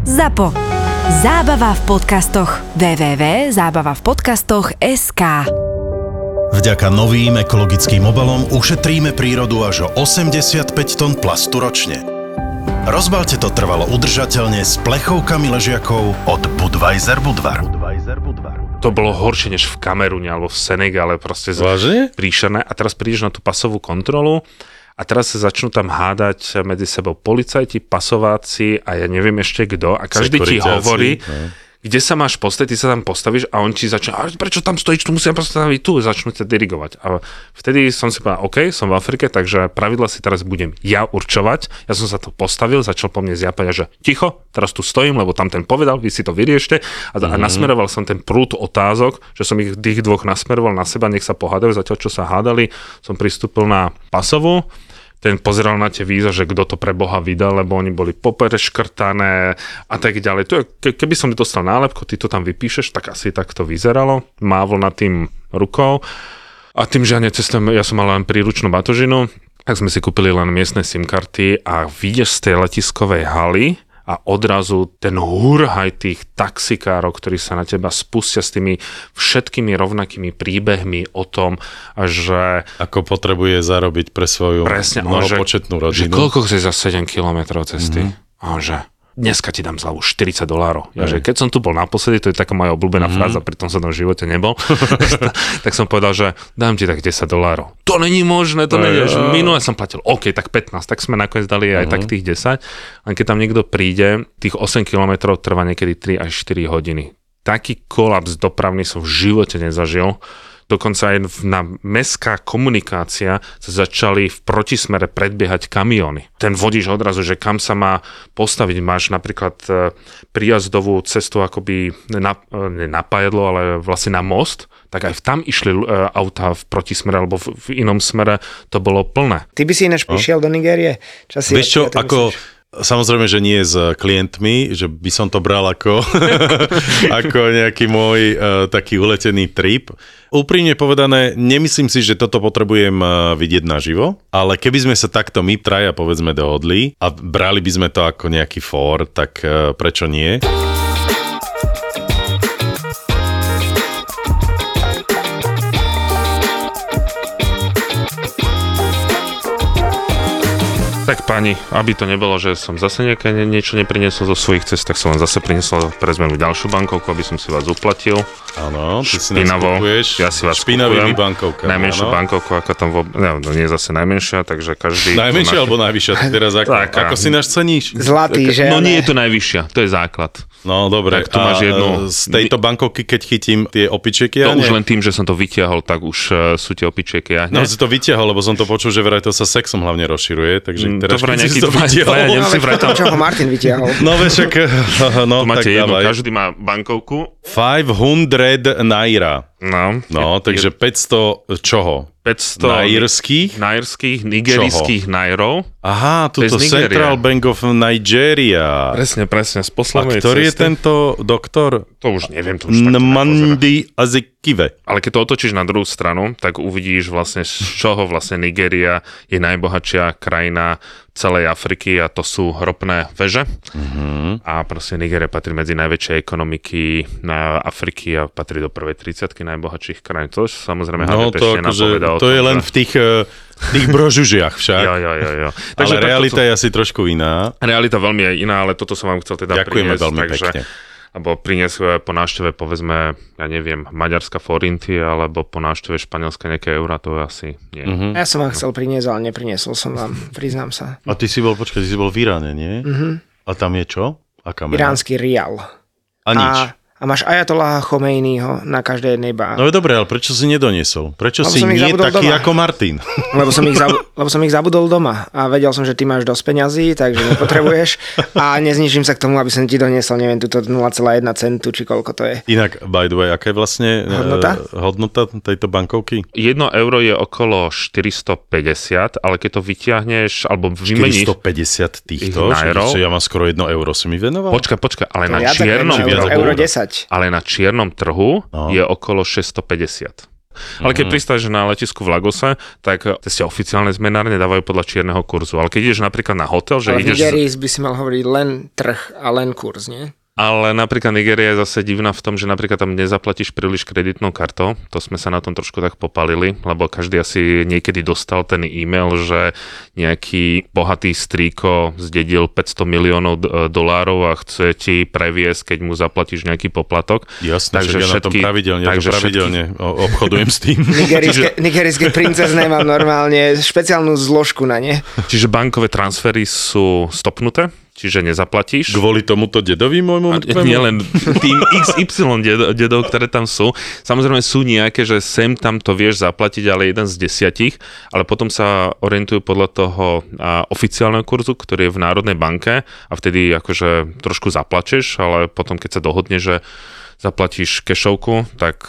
ZAPO. Zábava v podcastoch. www.zábavavpodcastoch.sk Vďaka novým ekologickým obalom ušetríme prírodu až o 85 tón plastu ročne. Rozbalte to trvalo udržateľne s plechovkami ležiakov od Budweiser Budvar. to bolo horšie než v Kamerune alebo v Senegale, proste z- príšerné. A teraz prídeš na tú pasovú kontrolu a teraz sa začnú tam hádať medzi sebou policajti, pasováci a ja neviem ešte kto a každý ti hovorí, no. Kde sa máš postaviť, ty sa tam postavíš a on ti začne, a prečo tam stojíš, tu musím postaviť tu, začnú ťa dirigovať. A vtedy som si povedal, OK, som v Afrike, takže pravidla si teraz budem ja určovať. Ja som sa to postavil, začal po mne zjapať, že ticho, teraz tu stojím, lebo tam ten povedal, vy si to vyriešte. A, Mhm. a nasmeroval som ten prúd otázok, že som ich tých dvoch nasmeroval na seba, nech sa pohádajú, zatiaľ čo sa hádali, som pristúpil na pasovú, ten pozeral na tie víza, že kto to pre Boha vydal, lebo oni boli popreškrtané a tak ďalej. To je, ke, keby som dostal nálepku, ty to tam vypíšeš, tak asi tak to vyzeralo. Mávol nad tým rukou. A tým, že ja necestujem, ja som mal len príručnú batožinu, tak sme si kúpili len miestne SIM karty a vidieš z tej letiskovej haly a odrazu ten hurhaj tých taxikárov, ktorí sa na teba spustia s tými všetkými rovnakými príbehmi o tom, že Ako potrebuje zarobiť pre svoju Presne, že, mnohopočetnú že rodinu. koľko chce za 7 km cesty? Mm-hmm. A že dneska ti dám zľavu 40 dolárov. Ja, že keď som tu bol naposledy, to je taká moja obľúbená mm-hmm. fráza, pritom som tam v živote nebol, tak som povedal, že dám ti tak 10 dolárov. To není možné, to není, že minule som platil, OK, tak 15, tak sme nakoniec dali aj tak tých 10. Len keď tam niekto príde, tých 8 km trvá niekedy 3 až 4 hodiny. Taký kolaps dopravný som v živote nezažil. Dokonca aj na mestská komunikácia sa začali v protismere predbiehať kamiony. Ten vodič odrazu, že kam sa má postaviť. Máš napríklad e, príjazdovú cestu akoby na, e, ne na pajedlo, ale vlastne na most, tak aj tam išli e, auta v protismere alebo v, v inom smere to bolo plné. Ty by si ináč prišiel do Nigérie? Vieš čo, ja ako... myslíš? Samozrejme, že nie s klientmi, že by som to bral ako, ako nejaký môj uh, taký uletený trip. Úprimne povedané, nemyslím si, že toto potrebujem uh, vidieť naživo, ale keby sme sa takto my traja povedzme dohodli a brali by sme to ako nejaký for, tak uh, prečo nie? Tak pani, aby to nebolo, že som zase nejaké nie- niečo nepriniesol zo svojich cest, tak som vám zase priniesol pre zmenu ďalšiu bankovku, aby som si vás uplatil. Áno, si Špinavo, kupuješ ja si vás špinavými kupujem. bankovkami. Najmenšiu áno. bankovku, ako tam vo... No, no nie je zase najmenšia, takže každý... Najmenšia má- alebo najvyššia? Tak teraz ako, Taká. ako si nás ceníš? Zlatý, že? No nie je to najvyššia, to je základ. No dobre, Tak tu máš jednu. e, z tejto bankovky, keď chytím tie opičieky, To ja už len tým, že som to vytiahol, tak už uh, sú tie opičieky. Ja, No si to vytiahol, lebo som to počul, že vraj to sa sexom hlavne rozširuje, takže Mm, teraz dobre, keď nejaký si to dva- vytiahol... dvaja Nemci vraj tam- čo ho Martin vytiahol? No však, no Tu máte tak jednu, dávaj. každý má bankovku. 500 naira. No, No, je- takže 500 čoho? 500 Nairských? nairských, nigerijských nairov. Aha, To je tuto Nigérie. Central Bank of Nigeria. Presne, presne, z A poslednej ktorý je cesty. tento doktor? To už neviem, to už. Nmandi Azikive. Ale keď to otočíš na druhú stranu, tak uvidíš vlastne, z čoho vlastne Nigéria je najbohatšia krajina celej Afriky a to sú ropné veže. Mhm. A proste Nigéria patrí medzi najväčšie ekonomiky na Afriky a patrí do prvej 30 najbohatších krajín. To už samozrejme No to, akože, to tom, je len že- v tých, eh, tých brožužiach však. Jo, jo, jo, jo. Ale takto realita to- je asi trošku iná. Realita veľmi je iná, ale toto som vám chcel teda Ďakujeme priniesť. veľmi takže, pekne. Alebo priniesť eh, po návšteve, povedzme, ja neviem, Maďarska forinty, alebo po návšteve Španielska nejaké eurá, to asi nie. Mhm. Ja som vám chcel priniesť, ale nepriniesol som vám, priznám sa. A ty si bol, počkaj, ty si bol v Iráne, nie? Mhm. A tam je čo? Aká mena? Iránsky rial. A nič. A, a máš Ajatoláha Chomejnýho na každej jednej bá. No je dobré, ale prečo si nedoniesol? Prečo Lebo si nie taký doma. ako Martin? Lebo som, ich zabu- lebo som ich zabudol doma a vedel som, že ty máš dosť peňazí, takže nepotrebuješ a neznižím sa k tomu, aby som ti doniesol, neviem, túto 0,1 centu, či koľko to je. Inak, by the way, aká je vlastne eh, Hodnota? hodnota tejto bankovky? Jedno euro je okolo 450, ale keď to vyťahneš, alebo vymeníš... 450 týchto? Že ja mám skoro jedno euro, si mi venoval? Počkaj, počkaj, ale To na čiernom euro, euro 10. Ale na čiernom trhu No. je okolo 650. Ale keď pristáš na letisku v Lagose, tak eh, ste oficiálne zmenárne dávajú podľa čierneho kurzu. Ale keď ideš napríklad na hotel, že Ale v ideš... Nigerii by si mal hovoriť len trh a len kurz, nie? Ale napríklad Nigeria je zase divná v tom, že napríklad tam nezaplatíš príliš kreditnou kartou. To sme sa na tom trošku tak popalili, lebo každý asi niekedy dostal ten e-mail, že nejaký bohatý strýko zdedil 500 miliónov d- dolárov a chce ti previesť, keď mu zaplatíš nejaký poplatok. Jasné, Takže ja na tom všetky- pravidelne, takže pravidelne o- obchodujem s tým. Nigerijské, nigerijské princezné mám normálne špeciálnu zložku na ne. Čiže bankové transfery sú stopnuté, čiže nezaplatíš. Kvôli tomuto dedovi môjmu? Tvojmu? nie len tým XY dedo- dedov, ktoré tam sú. Samozrejme sú nejaké, že sem tam to vieš zaplatiť, ale jeden z desiatich, ale potom sa orientujú podľa toho a, oficiálneho kurzu, ktorý je v Národnej banke a vtedy akože trošku zaplačeš, ale potom keď sa dohodne, že zaplatíš kešovku, tak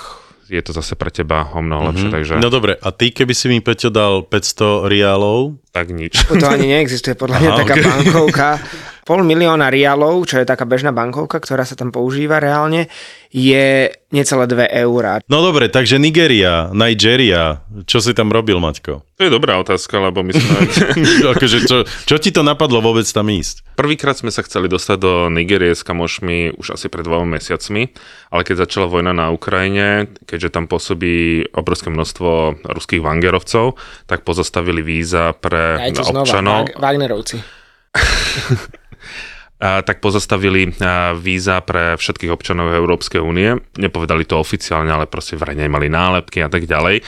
je to zase pre teba o mnoho lepšie, takže No dobre, a ty keby si mi Peťo dal 500 riálov, tak nič. To ani neexistuje podľa mňa Aha, taká ok. bankovka. Pol milióna rialov, čo je taká bežná bankovka, ktorá sa tam používa reálne, je necelé 2 eurá. No dobre, takže Nigeria, Nigeria, čo si tam robil, Maťko? To je dobrá otázka, lebo my sme... akože čo, čo ti to napadlo vôbec tam ísť? Prvýkrát sme sa chceli dostať do Nigérie s kamošmi už asi pred dvoma mesiacmi, ale keď začala vojna na Ukrajine, keďže tam pôsobí obrovské množstvo ruských vangerovcov, tak pozastavili víza pre Znova, občanov. Wag- Wagnerovci. a, tak pozastavili víza pre všetkých občanov Európskej únie. Nepovedali to oficiálne, ale proste vraj mali nálepky a tak ďalej.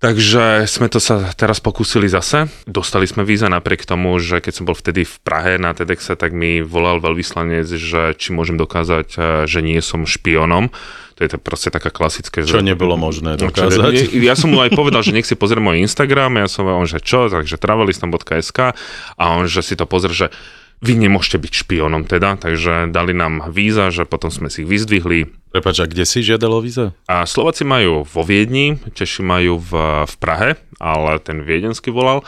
Takže sme to sa teraz pokúsili zase. Dostali sme víza napriek tomu, že keď som bol vtedy v Prahe na TEDxe, tak mi volal veľvyslanec, že či môžem dokázať, že nie som špionom. To je to proste taká klasické. Čo nebolo možné No, dokázať? nie- Ja som mu aj povedal, že nech si pozrie môj Instagram, ja som on, že čo, takže travelistam.sk a on, že si to pozrie, že vy nemôžete byť špionom teda, takže dali nám víza, že potom sme si ich vyzdvihli. Prepač, a kde si žiadalo víza? A Slováci majú vo Viedni, Češi majú v, v Prahe, ale ten viedenský volal.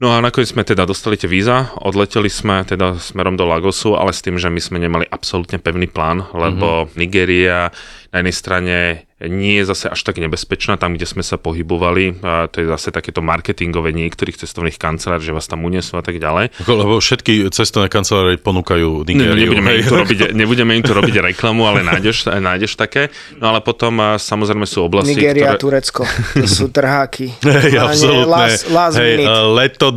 No a nakoniec sme teda dostali tie víza, odleteli sme teda smerom do Lagosu, ale s tým, že my sme nemali absolútne pevný plán, lebo mm-hmm. Nigeria na jednej strane nie je zase až tak nebezpečná, tam, kde sme sa pohybovali, a to je zase takéto marketingové niektorých cestovných kancelár, že vás tam unesú a tak ďalej. Lebo všetky cestovné kancelárie ponúkajú Ne, Nigériu. nebudeme, im tu robiť, nebudeme im tu robiť reklamu, ale nájdeš, nájdeš také. No ale potom samozrejme sú oblasti, Nigeria, ktoré... Turecko. To sú trháky. Nie, absolútne. Last, last uh, leto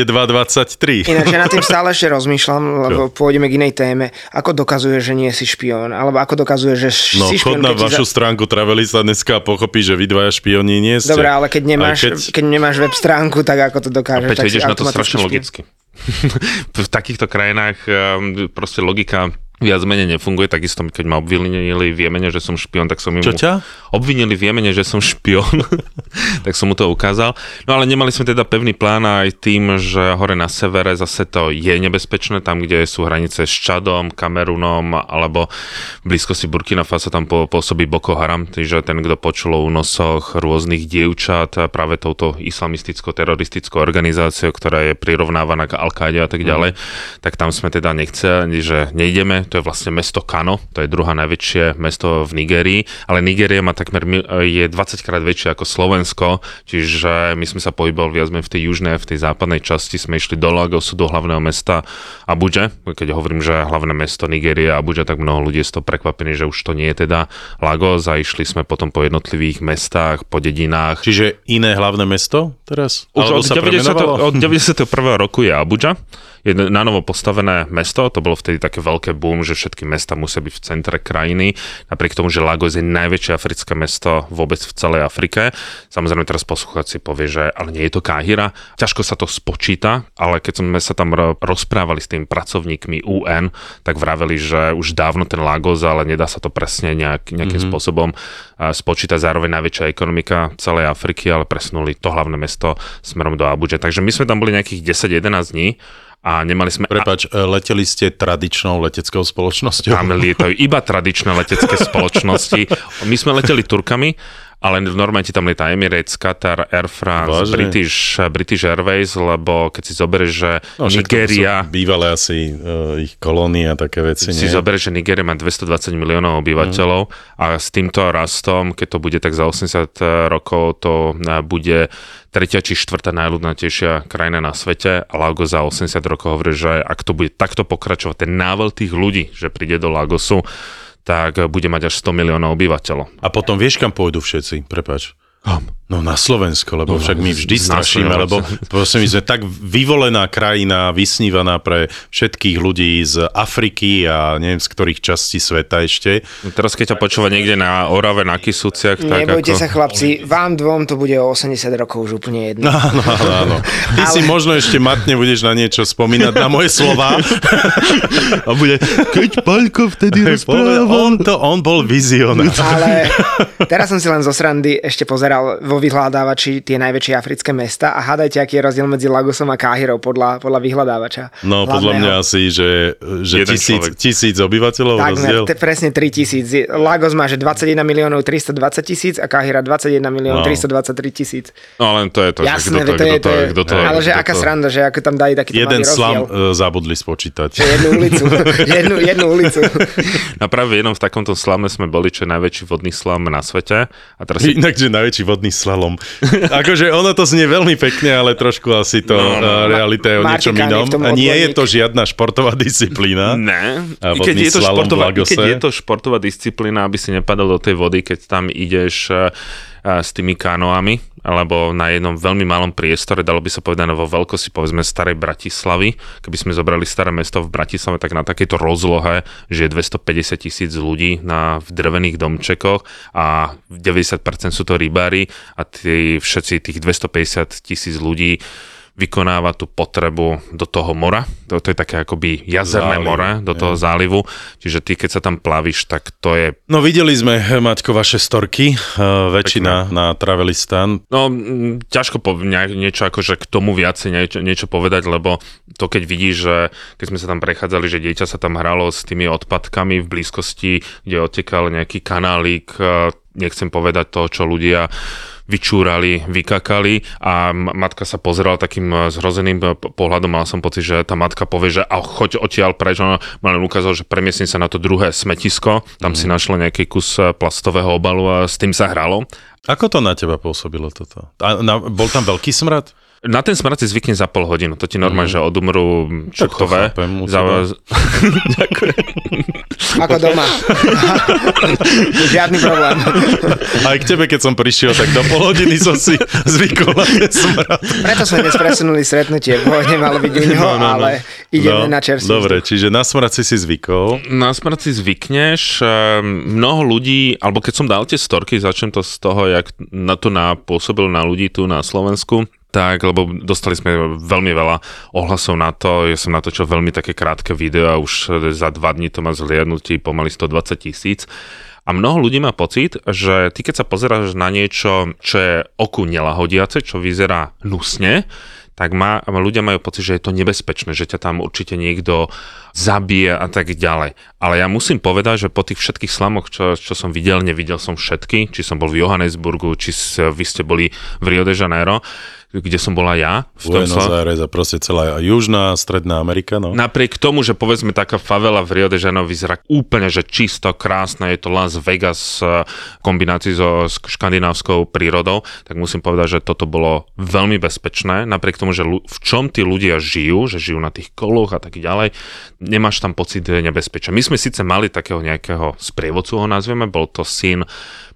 22-23. Ináč ja nad tým stále ešte rozmýšľam, lebo pôjdeme k inej téme. Ako dokazuje, že nie si špión? Alebo ako dokazuje, že No, si chod špión? na keď ti vašu stránku Travelista dneska a pochopí, že vy dvaja špioni nie ste. Dobre, ale keď nemáš, keď... keď nemáš web stránku, tak ako to dokážeš? Peťo, tak ideš na to strašne logicky. v takýchto krajinách um, proste logika viac menej nefunguje, takisto keď ma obvinili v Jemene, že som špion, tak som im... Čo ťa? Obvinili v Jemene, že som špion, tak som mu to ukázal. No ale nemali sme teda pevný plán aj tým, že hore na severe zase to je nebezpečné, tam, kde sú hranice s Čadom, Kamerunom, alebo v blízkosti Burkina Faso tam pôsobí Boko Haram, takže ten, kto počul o únosoch rôznych dievčat práve touto islamistickou teroristickou organizáciou, ktorá je prirovnávaná k al a tak ďalej, tak tam sme teda nechceli, že nejdeme, to je vlastne mesto Kano, to je druhá najväčšie mesto v Nigérii, ale Nigéria má takmer, je 20 krát väčšie ako Slovensko, čiže my sme sa pohybovali viac v tej južnej a v tej západnej časti, sme išli do Lagosu, do hlavného mesta Abuja, keď hovorím, že hlavné mesto Nigérie a Abuja, tak mnoho ľudí je z toho prekvapení, že už to nie je teda Lagos a išli sme potom po jednotlivých mestách, po dedinách, Čiže iné hlavné mesto teraz? už Alebo od, sa 90, premenovalo? od 91. roku je Abuja, je na novo postavené mesto, to bolo vtedy také veľké boom, že všetky mesta musia byť v centre krajiny, napriek tomu, že Lagos je najväčšie africké mesto vôbec v celej Afrike. Samozrejme teraz posluchač si povie, že ale nie je to Káhira. Ťažko sa to spočíta, ale keď sme sa tam ro- rozprávali s tými pracovníkmi UN, tak vraveli, že už dávno ten Lagos, ale nedá sa to presne nejak, nejakým mm-hmm. spôsobom spočítať. Zároveň najväčšia ekonomika celej Afriky, ale presunuli to hlavné mesto smerom do Abuja. Takže my sme tam boli nejakých 10-11 dní a nemali sme... Prepač, e, leteli ste tradičnou leteckou spoločnosťou? Tam lietajú iba tradičné letecké spoločnosti. My sme leteli Turkami Ale normálne ti tam lieta Emirates, Qatar, Air France? British, British Airways, lebo keď si zoberieš, že No, sú Bývalé asi uh, ich kolónie a také veci, Si nie? zoberieš, že Nigeria má 220 miliónov obyvateľov a s týmto rastom, keď to bude tak za 80 rokov, to eh, bude tretia či štvrtá najľudnatejšia krajina na svete a Lagos za 80 rokov hovorí, že ak to bude takto pokračovať, ten nával tých ľudí, že príde do Lagosu, tak bude mať až 100 miliónov obyvateľov. A potom vieš, kam pôjdu všetci? Prepač. Kam? No na Slovensko, lebo No, však my vždy strašíme, lebo proste my sme tak vyvolená krajina, vysnívaná pre všetkých ľudí z Afriky a neviem z ktorých častí sveta ešte. No Teraz keď ťa počúva niekde na Orave, na Kisúciach, tak Nebojte ako... sa chlapci, vám dvom to bude o 80 rokov už úplne jedno. Áno, áno, áno. Ty si Ale- možno ešte matne budeš na niečo spomínať, na moje slova. A bude, keď Paľko vtedy on, to, on bol vizionár. Ale teraz som si len zo srandy ešte pozeral vo vyhľadávači tie najväčšie africké mesta a hádajte, aký je rozdiel medzi Lagosom a Káhirou podľa, podľa vyhľadávača. No podľa mňa Hlavného. asi, že, že Jeden tisíc, človek. tisíc obyvateľov rozdiel. Takmer, te, presne 3000. Lagos má, že 21 miliónov 320 tisíc a Káhira 21 miliónov Wow. 323 tisíc. No len to je to, že Jasné, kto to, to je, kto to to, je, to, ale že aká to- sranda, že ako tam dali taký Jeden malý slam rozdiel. e, zabudli spočítať. Jednu ulicu, jednu, jednu ulicu. A práve v jednom v takomto slame sme boli, čo je najväčší vodný slam na svete. A teraz Inak, že najväčší vodný slalom. akože ono to znie veľmi pekne, ale trošku asi to No, no. no, realita je o niečom inom. A nie je to žiadna športová disciplína. Ne. A I keď, je to športová, keď je to športová disciplína, aby si nepadol do tej vody, keď tam ideš eh, eh, s tými kanoami, alebo na jednom veľmi malom priestore, dalo by sa povedať vo veľkosti, povedzme, starej Bratislavy. Keby sme zobrali staré mesto v Bratislave, tak na takejto rozlohe, že je 250 tisíc ľudí na, v drevených domčekoch a 90% sú to rybári a tí, všetci tých 250 tisíc ľudí vykonáva tú potrebu do toho mora. To, to je také akoby jazerné Záliv, more, do toho zálivu. Čiže ty, keď sa tam plavíš, tak to je... No videli sme, Maťko, vaše storky, uh, väčšina na Travelistan. No, ťažko po, ne, niečo akože k tomu viacej niečo, niečo povedať, lebo to keď vidíš, že keď sme sa tam prechádzali, že dieťa sa tam hralo s tými odpadkami v blízkosti, kde odtekal nejaký kanálik, eh, nechcem povedať to, čo ľudia vyčúrali, vykakali a matka sa pozerala takým eh, zhrozeným p- pohľadom, mal som pocit, že tá matka povie, že a choď odtiaľ preč, ona ma len ukázal, že premiesni sa na to druhé smetisko, tam si našla nejaký kus eh, plastového obalu a s tým sa hralo. Ako to na teba pôsobilo toto? A na, bol tam veľký smrad? Na ten smrad si zvykne za pol hodinu. To ti normálne, že odumrú. Tak to u teba. Ďakujem. Ako doma. Žiadny problém. Aj k tebe, keď som prišiel, tak do pol hodiny som si zvykol na ten smrad. Preto sme dnes presunuli stretnutie. Pôvodne malo byť u neho, no, no, no. ale ideme na čerstvý Dobre, vzduch. čiže na smrad si si zvykol. Na smrť si zvykneš. ehm, Mnoho ľudí, alebo keď som dal tie storky, začnem to z toho, jak na to napôsobil na ľudí tu na Slovensku, tak, lebo dostali sme veľmi veľa ohlasov na to, ja som natočil veľmi také krátke video a už za dva dní to má zhliadnutí pomaly 120 tisíc. A mnoho ľudí má pocit, že ty keď sa pozeráš na niečo, čo je oku nelahodiace, čo vyzerá hnusne, tak má, ľudia majú pocit, že je to nebezpečné, že ťa tam určite niekto zabije a tak ďalej. Ale ja musím povedať, že po tých všetkých slamoch, čo, čo som videl, nevidel som všetky, či som bol v Johannesburgu, či vy ste boli v Rio de Janeiro, kde som bola ja. V Buenos sla- Aires a proste celá južná, stredná Amerika, no. Napriek tomu, že povedzme taká favela v Rio de Janeiro vyzerá úplne, že čisto, krásne, je to Las Vegas eh, v kombinácii so škandinávskou prírodou, tak musím povedať, že toto bolo veľmi bezpečné, napriek tomu, že v čom tí ľudia žijú, že žijú na tých koloch a tak ďalej, nemáš tam pocit nebezpečia. My sme síce mali takého nejakého sprievodcu, ho nazvieme, bol to syn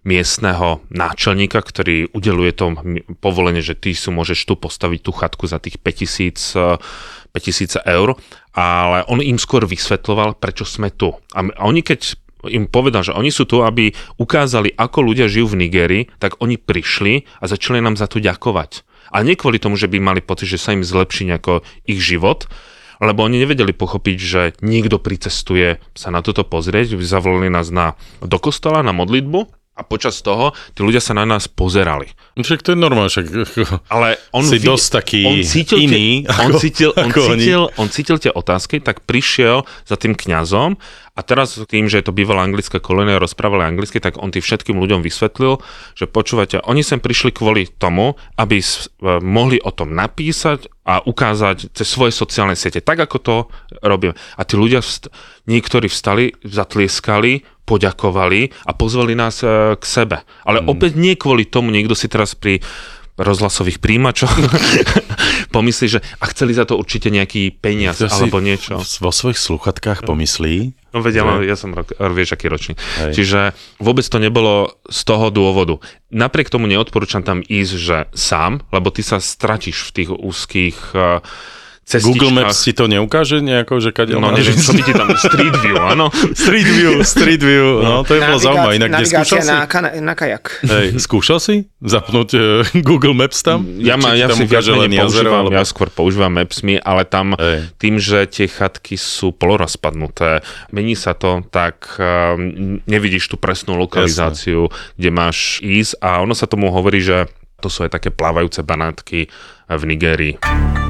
miestneho náčelníka, ktorý udeluje to povolenie, že ty si môžeš tu postaviť tú chatku za tých 5000, eh, 5000 eur, ale on im skôr vysvetloval, prečo sme tu. A, oni keď im povedal, že oni sú tu, aby ukázali, ako ľudia žijú v Nigérii, tak oni prišli a začali nám za to ďakovať. A nie kvôli tomu, že by mali pocit, že sa im zlepší nejako ich život, lebo oni nevedeli pochopiť, že niekto pricestuje sa na toto pozrieť, zavolali nás na, do kostola na modlitbu a počas toho tí ľudia sa na nás pozerali. Však to je normálne, však Ale on si videl- dosť taký on cítil iný, Tie, on, ako- cítil, on, ako oni. cítil, on cítil tie otázky, tak prišiel za tým kňazom a teraz tým, že je to bývalá anglická kolónia, rozprávali anglicky, tak on tým všetkým ľuďom vysvetlil, že počúvate, oni sem prišli kvôli tomu, aby e, mohli o tom napísať a ukázať cez svoje sociálne siete, tak ako to robím. A tí ľudia, vst- niektorí vstali, zatlieskali, poďakovali a pozvali nás e, k sebe. Ale Mm. opäť nie kvôli tomu, niekto si teraz pri rozhlasových príjimačoch pomyslí, že a chceli za to určite nejaký peniaz To alebo niečo. Vo svojich sluchatkách pomyslí, No vedia, Že- ja som rok, vieš, aký ročný. Hej. Čiže vôbec to nebolo z toho dôvodu. Napriek tomu neodporúčam tam ísť, že sám, lebo ty sa stratíš v tých úzkých uh, cestičkách. Google Maps si to neukáže nejako, že kade No máš neviem, čo by ti tam... Street View, áno. Street View, Street View, no to je bolo zaujímavé. Inak neskúšal navigácia si? na, kana- na kajak. Hej, skúšal si zapnúť uh, Google Maps tam? Ja, ma, ja tam si viac ukáže menej len jazero, používam, alebo... ja skôr používam Mapsmi, ale tam Hej. tým, že tie chatky sú polorozpadnuté, mení sa to, tak um, nevidíš tú presnú lokalizáciu, kde máš ísť a ono sa tomu hovorí, že to sú aj také plávajúce banátky v Nigérii.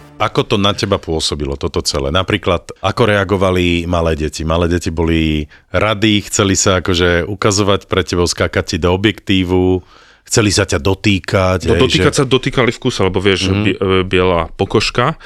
Ako to na teba pôsobilo, toto celé? Napríklad, ako reagovali malé deti? Malé deti boli rady, chceli sa akože ukazovať pre tebou, skákať ti do objektívu, chceli sa ťa dotýkať. No hej, dotýkať že... sa dotýkali v kuse, lebo vieš, mm. biela pokožka.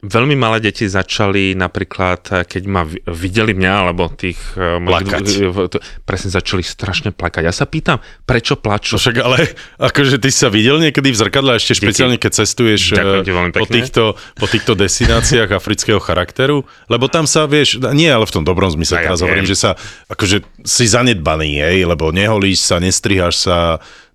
Veľmi malé deti začali napríklad, eh, keď ma vi- videli mňa, alebo tých... eh, Plakať. to- Presne začali strašne plakať. Ja sa pýtam, prečo No plačú? však ale akože ty sa videl niekedy v zrkadle, ešte špeciálne keď cestuješ eh, po týchto, po týchto destináciách afrického charakteru, lebo tam sa vieš, nie ale v tom dobrom zmysle, No ja teraz hovorím, že sa, akože si zanedbaný, hej, lebo neholíš sa, nestrihaš sa,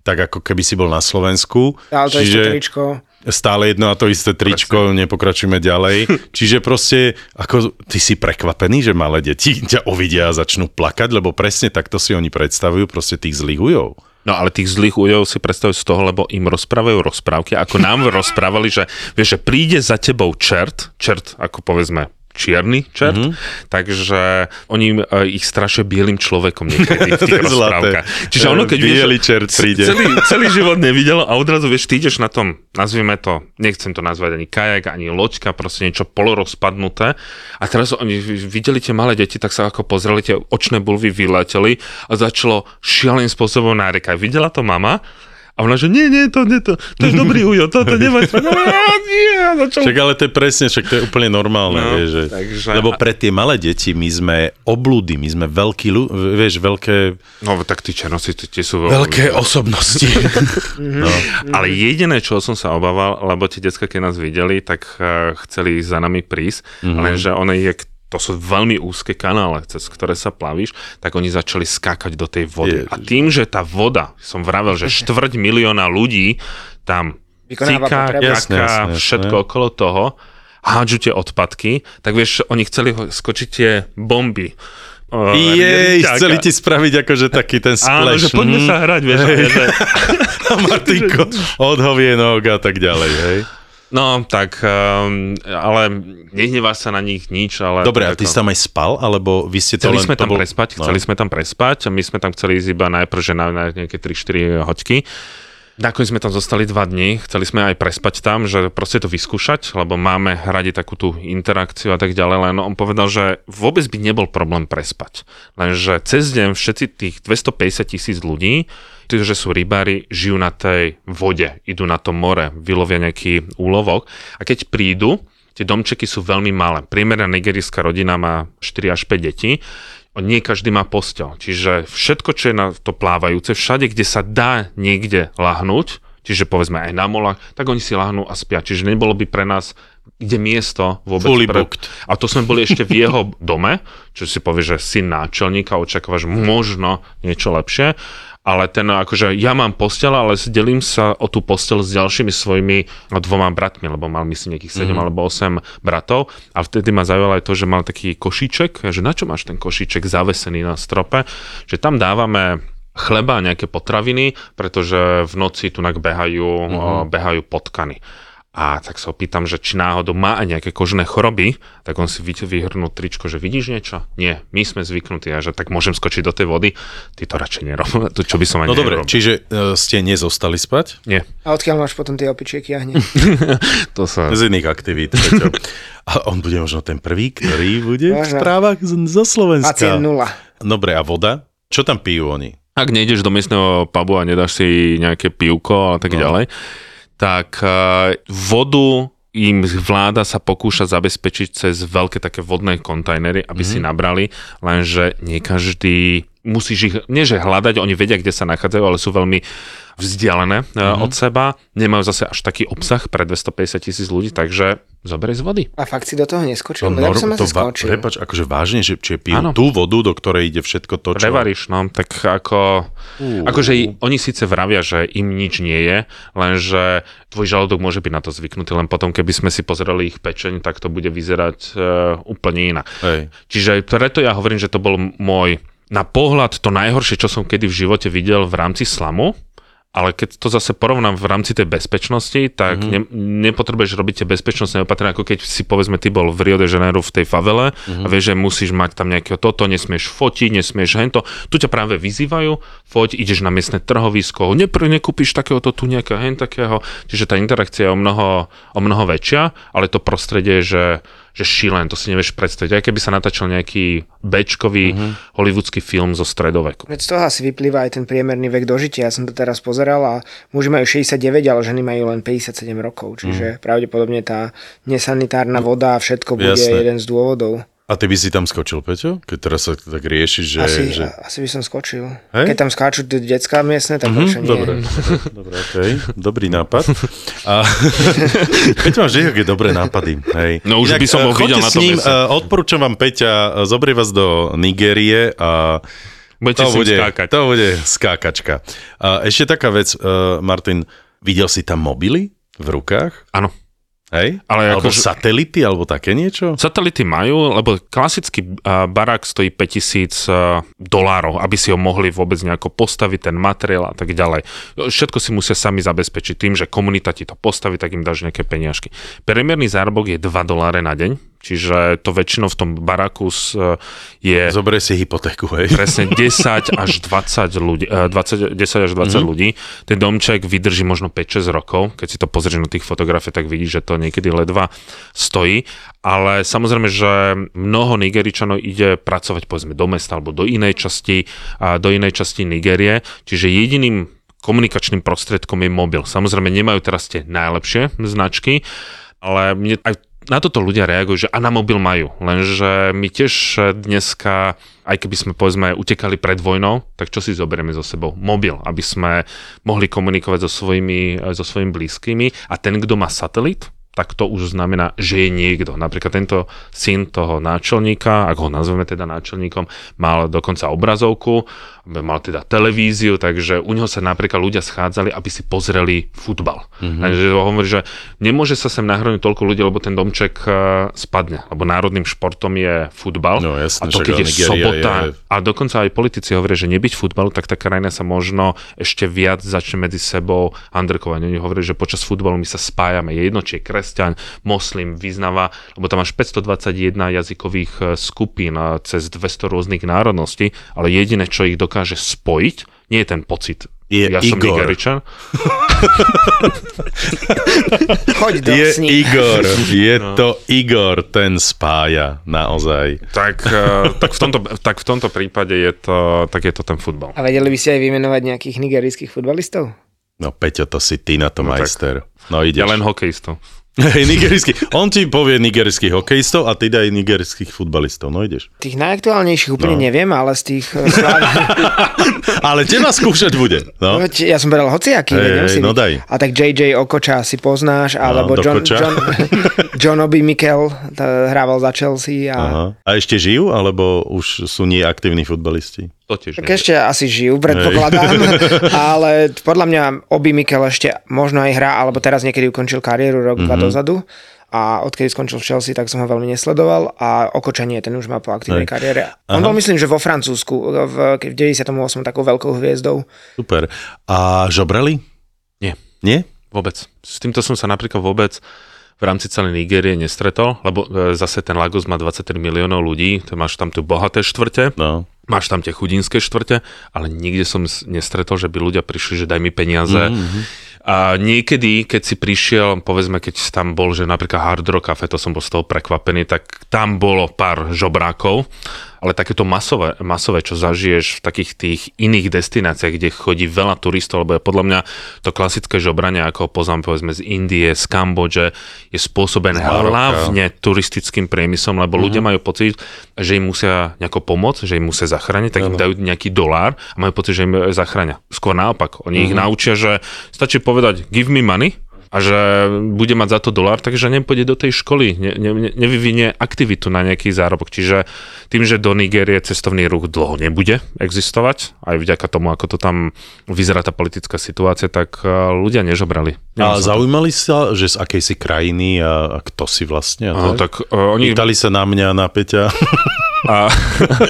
tak ako keby si bol na Slovensku. Ale to ešte tričko. Stále jedno a to isté tričko, nepokračujeme ďalej. Čiže proste, ako ty si prekvapený, že malé deti ťa uvidia a začnú plakať, lebo presne takto si oni predstavujú proste tých zlých ujov. No ale tých zlých újov si predstavujú z toho, lebo im rozprávajú rozprávky, ako nám rozprávali, že vieš, že príde za tebou čert, čert ako povedzme čierny čert, Mhm. mm-hmm. takže oni e, ich strašia bielým človekom niekedy v tých rozprávkach. Čiže ono, keď Bielý vieš, čert príde. Celý, celý život nevidel a odrazu vieš, ty ideš na tom, nazvime to, nechcem to nazvať ani kajak, ani loďka, proste niečo polorozpadnuté a teraz oni videli tie malé deti, tak sa ako pozreli, tie očné bulvy vyleteli a začalo šialeným spôsobom nárekať. Videla to mama a ona, že nie, nie, to, nie, to, to je dobrý ujo, to, to nemá a začal Však ale to je presne, však to je úplne normálne, No, vieš, že, takže- lebo pre tie malé deti my sme oblúdy, my sme veľký, vieš, veľké, No tak tí černosi, tie sú veľké osobnosti. no. Ale jediné, čo som sa obával, lebo tie decka, keď nás videli, tak uh, chceli za nami prísť, mm-hmm. lenže ono je to sú veľmi úzke kanále, cez ktoré sa plavíš, tak oni začali skákať do tej vody. Ježiš. A tým, že tá voda, som vravel, že štvrť milióna ľudí tam jasné, jasné. všetko okolo toho, hádžu tie odpadky, tak vieš, oni chceli skočiť tie bomby. O, Jej, chceli ti spraviť akože taký ten Áno, splash. že poďme mhm. sa hrať, vieš. Hej. že- Martinko od hovienok a tak ďalej, hej. No, tak, um, ale nehnevá sa na nich nič, ale... Dobre, a ty ako- si tam aj spal, alebo vy ste to Chceli len... sme tam bol- prespať, No. chceli sme tam prespať a my sme tam chceli ísť iba najprv, že na, na nejaké 3-4 hoďky. Nakoniec sme tam zostali dva dni, chceli sme aj prespať tam, že proste to vyskúšať, lebo máme radi takú tú interakciu a tak ďalej, len on povedal, že vôbec by nebol problém prespať. Lenže cez deň všetci tých 250 tisíc ľudí, tí, že sú rybári, žijú na tej vode, idú na to more, vylovia nejaký úlovok a keď prídu, tie domčeky sú veľmi malé. Priemerná nigerijská rodina má 4 až 5 detí, nie každý má postel. Čiže všetko, čo je na to plávajúce, všade, kde sa dá niekde lahnúť, čiže povedzme aj na molách, tak oni si lahnú a spia. Čiže nebolo by pre nás kde miesto vôbec. Fully pre... booked. A to sme boli ešte v jeho dome, čo si povie, že syn náčelníka, očakávaš možno niečo lepšie, ale ten akože ja mám postel, ale delím sa o tú postel s ďalšími svojimi dvoma bratmi, lebo mal myslím nejakých 7 Mhm. alebo 8 bratov a vtedy ma zaujalo aj to, že mal taký košíček, že na čo máš ten košíček zavesený na strope, že tam dávame chleba a nejaké potraviny, pretože v noci tu behajú, Mhm. behajú potkany. A tak sa opýtam, že či náhodou má aj nejaké kožné choroby, tak on si vy- vyhrnul tričko, že vidíš niečo? Nie, my sme zvyknutí a že tak môžem skočiť do tej vody. Ty to radšej nerob, to čo by som aj No dobre, čiže uh, ste nezostali spať? Nie, A odkiaľ máš potom tie opičieky a hneď? to sa... Z iných aktivít. A on bude možno ten prvý, ktorý bude v správach zo Slovenska. Pacient nula. Dobre, a voda? Čo tam pijú oni? Ak nejdeš do miestneho pubu a nedáš si nejaké pivko a tak No. ďalej, tak uh, vodu im vláda sa pokúša zabezpečiť cez veľké také vodné kontajnery, aby mm-hmm. si nabrali, lenže nie každý musíš ich, nie že hľadať, oni vedia, kde sa nachádzajú, ale sú veľmi vzdialené mm-hmm. od seba, nemajú zase až taký obsah pre 250 tisíc ľudí, takže zoberej z vody. A fakt si do toho neskočil? To, No, som to va- skočil. prepač, akože vážne, že či pijú Áno. tú vodu, do ktorej ide všetko to, čo... Prevaríš, no, tak ako... Uú. Akože oni síce vravia, že im nič nie je, lenže tvoj žalúdok môže byť na to zvyknutý, len potom, keby sme si pozreli ich pečeň, tak to bude vyzerať uh, úplne inak. Hej. Čiže preto ja hovorím, že to bol môj na pohľad to najhoršie, čo som kedy v živote videl v rámci slamu, ale keď to zase porovnám v rámci tej bezpečnosti, tak mm-hmm. ne, nepotrebuješ robiť tie bezpečnostné opatrenia, ako keď si povedzme ty bol v Rio de Janeiro v tej favele mm-hmm. a vieš, že musíš mať tam nejaké toto, nesmieš fotiť, nesmieš hento. Tu ťa práve vyzývajú, foť, ideš na miestne trhovisko, nepr- nekúpiš takéhoto tu nejakého hen takého, čiže tá interakcia je o mnoho, o mnoho väčšia, ale to prostredie že že šílen, to si nevieš predstaviť. Aj keby sa natáčal nejaký bečkový mm-hmm. hollywoodsky film zo stredoveku. Veď z toho asi vyplýva aj ten priemerný vek dožitia. Ja som to teraz pozeral a muži majú 69, ale ženy majú len 57 rokov. Čiže mm. pravdepodobne tá nesanitárna voda a všetko bude Jasné. jeden z dôvodov. A ty by si tam skočil, Peťo? Keď teraz sa tak riešiš, že... Asi, že... asi by som skočil. Hej? Keď tam skáču detská miestne, tak mm-hmm, nie. Dobre, dobre, okay. dobrý nápad. A... Peťo máš vždy také dobré nápady. Hej. No už by som ho eh, videl choďte na s tom ním, mese. eh, odporúčam vám Peťa, eh, zobrie vás do Nigérie a Budete to bude, skákať. to bude skákačka. A ešte taká vec, uh, Martin, videl si tam mobily v rukách? Áno. Hej? Ale alebo akože- satelity, alebo také niečo? Satelity majú, lebo klasický uh, barák stojí 5000 uh, dolárov, aby si ho mohli vôbec nejako postaviť, ten materiál a tak ďalej. Všetko si musia sami zabezpečiť tým, že komunita ti to postaví, tak im dáš nejaké peniažky. Priemerný zárobok je 2 doláre na deň, čiže to väčšinou v tom baráku s, uh, je Zoberie si hypotéku, hej? presne 10 až 20 ľudí, eh, 20, 10 až 20 mm-hmm. ľudí. Ten domček vydrží možno 5-6 rokov. Keď si to pozrieš na tých fotografiách, tak vidíš, že to niekedy ledva stojí. Ale samozrejme, že mnoho Nigeričanov ide pracovať povedzme do mesta alebo do inej časti, do inej časti Nigérie. Čiže jediným komunikačným prostriedkom je mobil. Samozrejme, nemajú teraz tie najlepšie značky, ale mne aj na toto ľudia reagujú, že a na mobil majú, lenže my tiež dneska, aj keby sme povedzme utekali pred vojnou, tak čo si zoberieme so sebou? Mobil, aby sme mohli komunikovať so svojimi, so svojimi blízkymi a ten, kto má satelit, tak to už znamená, že je niekto. Napríklad tento syn toho náčelníka, ak ho nazveme teda náčelníkom, mal dokonca obrazovku, mal teda televíziu, takže u neho sa napríklad ľudia schádzali, aby si pozreli futbal. Mm-hmm. Takže hovorí, že nemôže sa sem nahrnúť toľko ľudí, lebo ten domček eh, spadne, lebo národným športom je futbal. No jasne, a to keď je sobota, je... a dokonca aj politici hovoria, že nebyť futbalu, tak tá krajina sa možno ešte viac začne medzi sebou handrkovať. Oni hovoria, že počas futbalu my sa spájame. Je jedno, či je kresťan, moslim, vyznáva, lebo tam máš 521 jazykových e, skupín cez 200 rôznych národností, ale jediné, čo ich dokáže spojiť, nie je ten pocit je ja Igor. som Nigeričan. Choď do je sní. Igor, je No. to Igor, ten spája, naozaj. Tak, eh, tak, v tomto, tak v tomto prípade je to, tak je to ten futbal. A vedeli by si aj vymenovať nejakých nigerijských futbalistov? No Peťo, to si ty na to No tak. majster. No ideš. Ja len hokejistov. Hej, nigerijský. On ti povie nigerijských hokejistov a ty daj nigerijských futbalistov. No ideš. Tých najaktuálnejších úplne No. neviem, ale z tých... sláv- Ale teba skúšať bude. No. No, ja som beral hociaký. Hej, nemusí no byť. daj. A tak JJ Okoča si poznáš, alebo do John, koča. John, John Obi Mikel hrával za Chelsea. A, Aha. A ešte žijú, alebo už sú neaktívni futbalisti? To tiež tak nie. ešte asi žijú, predpokladám. ale podľa mňa Obi Mikel ešte možno aj hrá, alebo teraz niekedy ukončil kariéru rok, dva Mhm. dozadu. A odkedy skončil v Chelsea, tak som ho veľmi nesledoval a Okoča nie, ten už má po aktívnej Hej. kariére. On Aha. bol myslím, že vo Francúzsku v, v 98 takou veľkou hviezdou. Super. A žobrali? Nie. Nie? Vôbec. S týmto som sa napríklad vôbec v rámci celej Nigérie nestretol, lebo e, zase ten Lagos má 23 miliónov ľudí, to máš tam tu bohaté štvrte, No. Máš tam tie chudínske štvrte, ale nikde som nestretol, že by ľudia prišli, že daj mi peniaze. Mhm, A niekedy, keď si prišiel, povedzme, keď tam bol, že napríklad Hard Rock Cafe, to som bol z toho prekvapený, tak tam bolo pár žobrákov, ale takéto masové, masové, čo zažiješ v takých tých iných destináciách, kde chodí veľa turistov, lebo je podľa mňa to klasické žobranie, ako ho poznám povedzme z Indie, z Kambodže, je spôsobené hlavne turistickým priemyslom, lebo ľudia majú pocit, že im musia nejako pomôcť, že im musia zachrániť, tak im dajú nejaký dolár a majú pocit, že im zachráňa. Skôr naopak, oni ich naučia, že stačí povedať give me money a že bude mať za to dolár, takže nepôjde do tej školy, ne, ne, ne- nevyvinie aktivitu na nejaký zárobok. Čiže tým, že do Nigérie cestovný ruch dlho nebude existovať, aj vďaka tomu, ako to tam vyzerá tá politická situácia, tak eh, ľudia nežobrali. A Nemám sa- zaujímali sa, že z akej si krajiny a, a kto si vlastne? A No, tak uh, oni, Pýtali sa na mňa, na Peťa. a,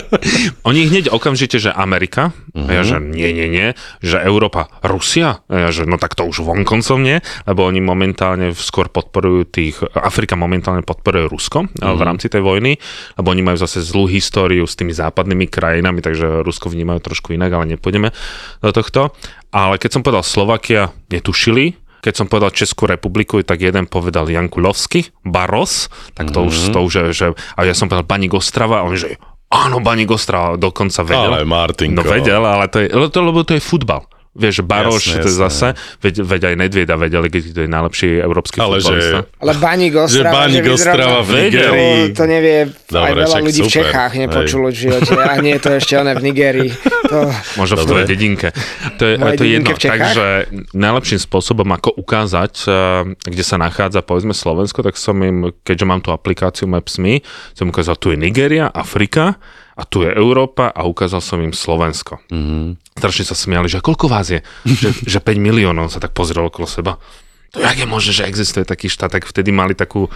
oni hneď okamžite, že Amerika, uh-huh. ja že nie, nie, nie, že Európa, Rusia, ja že no tak to už vonkoncom nie, lebo oni momentálne skôr podporujú tých, Afrika momentálne podporuje Rusko uh-huh. v rámci tej vojny, lebo oni majú zase zlú históriu s tými západnými krajinami, takže Rusko vnímajú trošku inak, ale nepôjdeme do tohto. Ale keď som povedal Slovakia, netušili, keď som povedal Českú republiku, tak jeden povedal Jankulovsky, Baros, tak to už, to už, že, a ja som povedal Baník Ostrava, a on že áno, Baník Ostrava, dokonca vedel. Ale Martinko. No vedel, ale to je, to, lebo to je futbal. Vieš, Baroš, Jasné, to je zase, veď, veď aj Nedvieda vedeli, keď to je najlepší európsky Ale futbalista. že- Ale Baník Ostrava, Že Baník Ostrava v. Nigerii. To, to nevie aj Dobre, veľa však ľudí v super. Čechách nepočulo v živote. A nie je to ešte oné v Nigerii. To... Možno v tvojej dedinke. To je, Mojej to je jedno. v? Takže najlepším spôsobom, ako ukázať, eh, kde sa nachádza povedzme Slovensko, tak som im, keďže mám tú aplikáciu Maps.me, som ukázal, tu je Nigeria, Afrika a tu je Európa a ukázal som im Slovensko. Mm-hmm. Strašne sa smiali, že koľko vás je? že, že 5 miliónov sa tak pozrelo okolo seba. To jak je možné, že existuje taký štát, tak vtedy mali takú,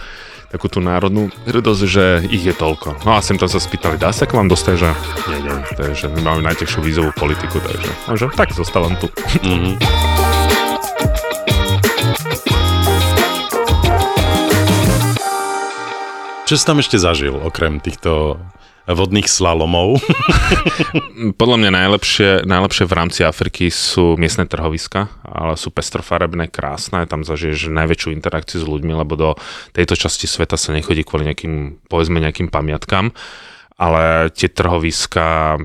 takú tú národnú hrdosť, že ich je toľko. No a sem tam sa spýtali, dá sa k vám dostať, že nie, nie, to je, že my máme najťažšiu vízovú politiku, takže že, tak zostávam tu. Čo si tam ešte zažil, okrem týchto vodných slalomov? Podľa mňa najlepšie, najlepšie v rámci Afriky sú miestne trhoviska, ale sú pestrofarebné, krásne, tam zažiješ najväčšiu interakciu s ľuďmi, lebo do tejto časti sveta sa nechodí kvôli nejakým, povedzme nejakým pamiatkám, ale tie trhoviska,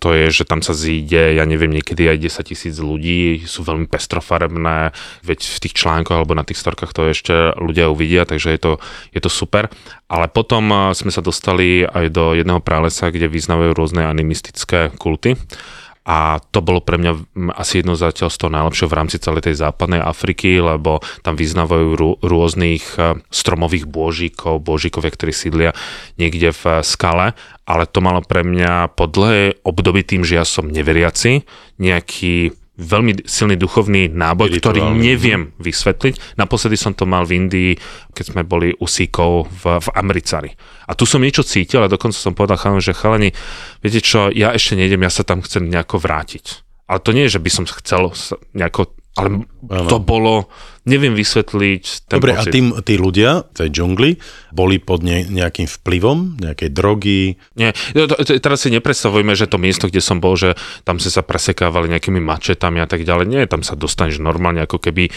to je, že tam sa zíde, ja neviem, niekedy aj 10 tisíc ľudí, sú veľmi pestrofarebné, veď v tých článkoch alebo na tých storkách to ešte ľudia uvidia, takže je to, je to super. Ale potom eh, sme sa dostali aj do jedného pralesa, kde vyznávajú rôzne animistické kulty A to bolo pre mňa asi jedno zatiaľ z toho najlepšieho v rámci celej tej západnej Afriky, lebo tam vyznávajú rô, rôznych e, stromových božíkov, božíkovia, ktorí sídlia niekde v e, skale, ale to malo pre mňa po dlhé období tým, že ja som neveriaci, nejaký veľmi silný duchovný náboj, ktorý neviem vysvetliť. Naposledy som to mal v Indii, keď sme boli u síkov v, v Americari. A tu som niečo cítil a dokonca som povedal chalani, že chalani, viete čo, ja ešte nejdem, ja sa tam chcem nejako vrátiť. Ale to nie je, že by som chcel nejako ale ano. to bolo, neviem vysvetliť ten Dobre, pocit. a tým, tí ľudia v tej džungli boli pod ne, nejakým vplyvom, nejakej drogy? Nie, to, teraz si nepredstavujeme, že to miesto, kde som bol, že tam si sa presekávali nejakými mačetami a tak ďalej. Nie, tam sa dostaneš normálne ako keby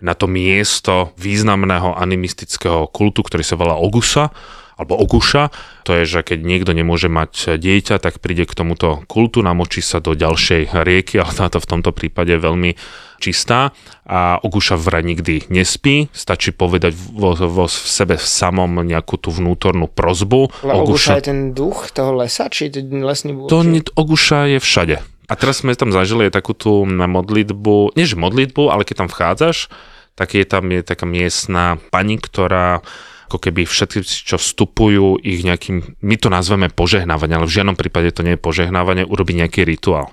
na to miesto významného animistického kultu, ktorý sa volá Ogusa, alebo Oguša, to je, že keď niekto nemôže mať dieťa, tak príde k tomuto kultu, namočí sa do ďalšej rieky, ale táto v tomto prípade je veľmi čistá a Oguša vraj nikdy nespí, stačí povedať vo, vo v sebe samom nejakú tú vnútornú prozbu. Ale Oguša je ten duch toho lesa, či ten lesný búh? To nie, Oguša je všade. A teraz sme tam zažili aj takú tú modlitbu, nie že modlitbu, ale keď tam vchádzaš, tak je tam je taká miestna pani, ktorá ako keby všetci, čo vstupujú, ich nejakým, my to nazveme požehnávanie, ale v žiadnom prípade to nie je požehnávanie, urobí nejaký rituál.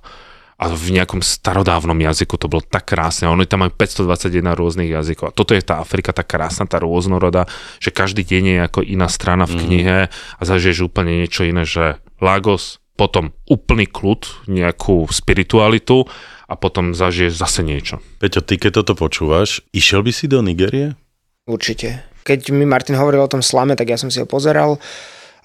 A v nejakom starodávnom jazyku to bolo tak krásne. Oni tam majú 521 rôznych jazykov. A toto je tá Afrika, tá krásna, tá rôznoroda, že každý deň je ako iná strana v knihe a zažiješ úplne niečo iné, že Lagos, potom úplný kľud, nejakú spiritualitu a potom zažiješ zase niečo. Peťo, ty keď toto počúvaš, išiel by si do Nigérie? Určite. Keď mi Martin hovoril o tom slame, tak ja som si ho pozeral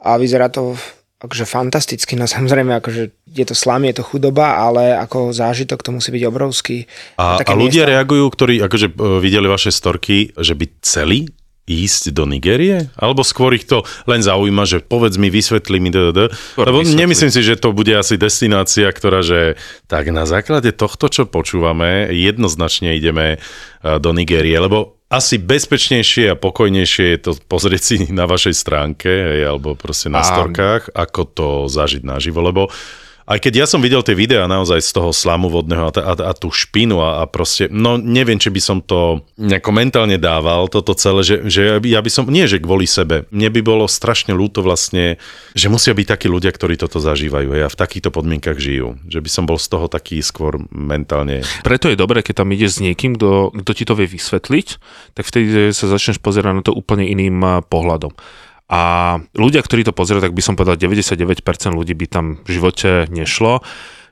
a vyzerá to akože fantasticky, no samozrejme, akože je to slam, je to chudoba, ale ako zážitok to musí byť obrovský. A, a ľudia miesta... reagujú, ktorí akože e, videli vaše storky, že by chceli ísť do Nigérie? Alebo skôr ich to len zaujíma, že povedz mi, vysvetli mi, ddd. Lebo vysvetli. nemyslím si, že to bude asi destinácia, ktorá, že tak na základe tohto, čo počúvame, jednoznačne ideme e, do Nigérie, lebo asi bezpečnejšie a pokojnejšie je to pozrieť si na vašej stránke, hej, alebo proste na storkách, ako to zažiť naživo, lebo aj keď ja som videl tie videá naozaj z toho slamu vodného a, a, a tú špinu a, a proste, no neviem, či by som to nejako mentálne dával, toto celé, že, že ja by som, nie že kvôli sebe, mne by bolo strašne ľúto vlastne, že musia byť takí ľudia, ktorí toto zažívajú a v takýchto podmienkach žijú. Že by som bol z toho taký skôr mentálne. Preto je dobré, keď tam ideš s niekým, kto, kto ti to vie vysvetliť, tak vtedy sa začneš pozerať na to úplne iným pohľadom. A ľudia, ktorí to pozerajú, tak by som povedal, 99% ľudí by tam v živote nešlo.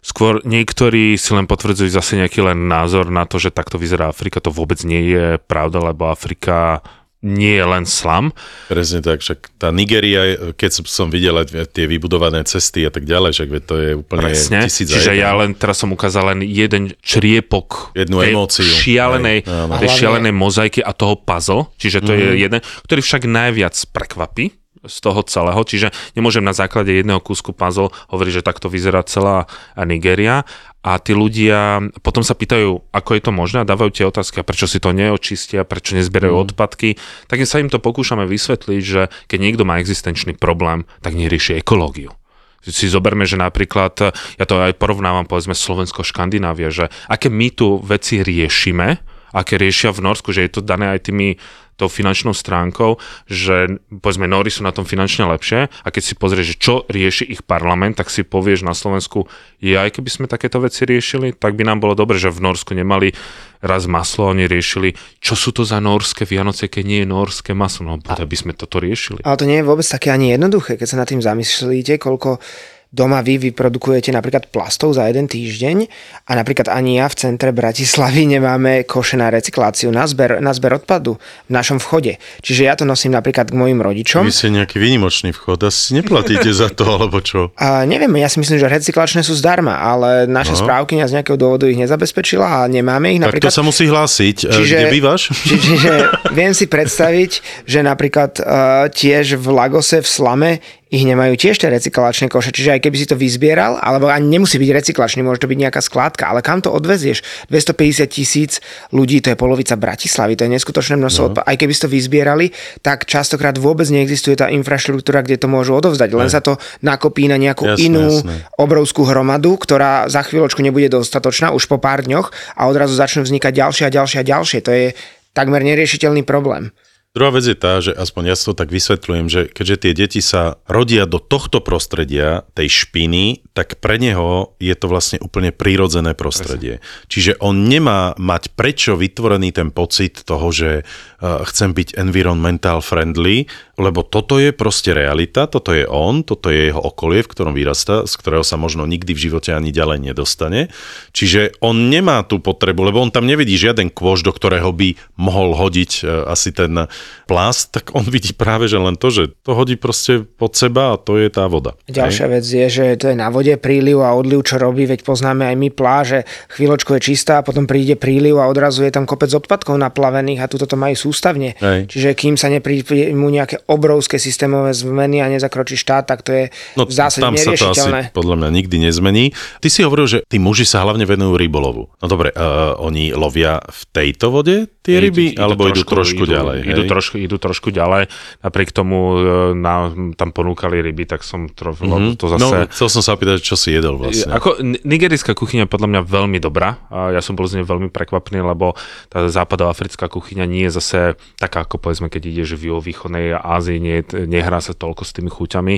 Skôr niektorí si len potvrdzujú zase nejaký len názor na to, že takto vyzerá Afrika. To vôbec nie je pravda, lebo Afrika nie je len slam. Presne tak, však tá Nigeria, keď som videl aj tie vybudované cesty a tak ďalej, však to je úplne Presne. tisíc Čiže ja len, teraz som ukázal len jeden čriepok Jednu tej emóciu. šialenej, áno. tej šialenej mozaiky a toho puzzle, čiže to mm. je jeden, ktorý však najviac prekvapí z toho celého, čiže nemôžem na základe jedného kúsku puzzle hovoriť, že takto vyzerá celá Nigeria a tí ľudia potom sa pýtajú, ako je to možné a dávajú tie otázky, a prečo si to neočistia, prečo nezbierajú mm. odpadky, tak sa im to pokúšame vysvetliť, že keď niekto má existenčný problém, tak nerieši ekológiu si zoberme, že napríklad, ja to aj porovnávam povedzme Slovensko-Škandinávia, že aké my tu veci riešime, aké riešia v Norsku, že je to dané aj tými tou finančnou stránkou, že povedzme Nóri sú na tom finančne lepšie a keď si pozrieš, že čo rieši ich parlament, tak si povieš na Slovensku, je aj keby sme takéto veci riešili, tak by nám bolo dobre, že v Norsku nemali raz maslo, oni riešili, čo sú to za norské Vianoce, keď nie je norské maslo, no by sme toto riešili. Ale to nie je vôbec také ani jednoduché, keď sa nad tým zamyslíte, koľko doma vy vyprodukujete napríklad plastov za jeden týždeň a napríklad ani ja v centre Bratislavy nemáme koše na recykláciu, na zber, na zber odpadu v našom vchode. Čiže ja to nosím napríklad k mojim rodičom. Vy ste nejaký výnimočný vchod, asi neplatíte za to, alebo čo? A neviem, ja si myslím, že recyklačné sú zdarma, ale naša no. správkynia z nejakého dôvodu ich zabezpečila a nemáme ich napríklad. Tak to sa musí hlásiť. Čiže, Kde bývaš? Čiže viem si predstaviť, že napríklad uh, tiež v Lagose v Slame ich nemajú tiež tie recyklačné koše, čiže aj keby si to vyzbieral, alebo ani nemusí byť recyklačný, môže to byť nejaká skládka, ale kam to odvezieš? 250 tisíc ľudí, to je polovica Bratislavy, to je neskutočné množstvo. No. Aj keby si to vyzbierali, tak častokrát vôbec neexistuje tá infraštruktúra, kde to môžu odovzdať. Len sa to nakopí na nejakú Jasné, inú jasné. obrovskú hromadu, ktorá za chvíľočku nebude dostatočná už po pár dňoch a odrazu začnú vznikať ďalšie a ďalšie a ďalšie. To je takmer neriešiteľný problém. Druhá vec je tá, že aspoň ja to tak vysvetľujem, že keďže tie deti sa rodia do tohto prostredia, tej špiny, tak pre neho je to vlastne úplne prírodzené prostredie. Čiže on nemá mať prečo vytvorený ten pocit toho, že uh, chcem byť environmental friendly, lebo toto je proste realita, toto je on, toto je jeho okolie, v ktorom vyrastá, z ktorého sa možno nikdy v živote ani ďalej nedostane. Čiže on nemá tú potrebu, lebo on tam nevidí žiaden kôž, do ktorého by mohol hodiť uh, asi ten plast, tak on vidí práve, že len to, že to hodí proste pod seba a to je tá voda. Ďalšia Hej? vec je, že to je na vode príliv a odliv, čo robí, veď poznáme aj my pláže, chvíľočko je čistá a potom príde príliv a odrazu je tam kopec odpadkov naplavených a tuto to majú sústavne. Hej. Čiže kým sa nepríjmu nejaké obrovské systémové zmeny a nezakročí štát, tak to je No v zásade tam sa to asi podľa mňa nikdy nezmení. Ty si hovoril, že tí muži sa hlavne venujú rybolovu. No dobre, uh, oni lovia v tejto vode tie ryby, alebo idú trošku ďalej? Idú, hej? trošku, idú trošku ďalej. Napriek tomu e, na, tam ponúkali ryby, tak som to, Mhm. to zase... No, chcel som sa opýtať, čo si jedol vlastne. Ako ni- nigerijská kuchyňa je podľa mňa veľmi dobrá. A ja som bol z nej veľmi prekvapený, lebo tá západoafrická kuchyňa nie je zase taká, ako povedzme, keď ideš v východnej Ázii, nie, nehrá sa toľko s tými chuťami,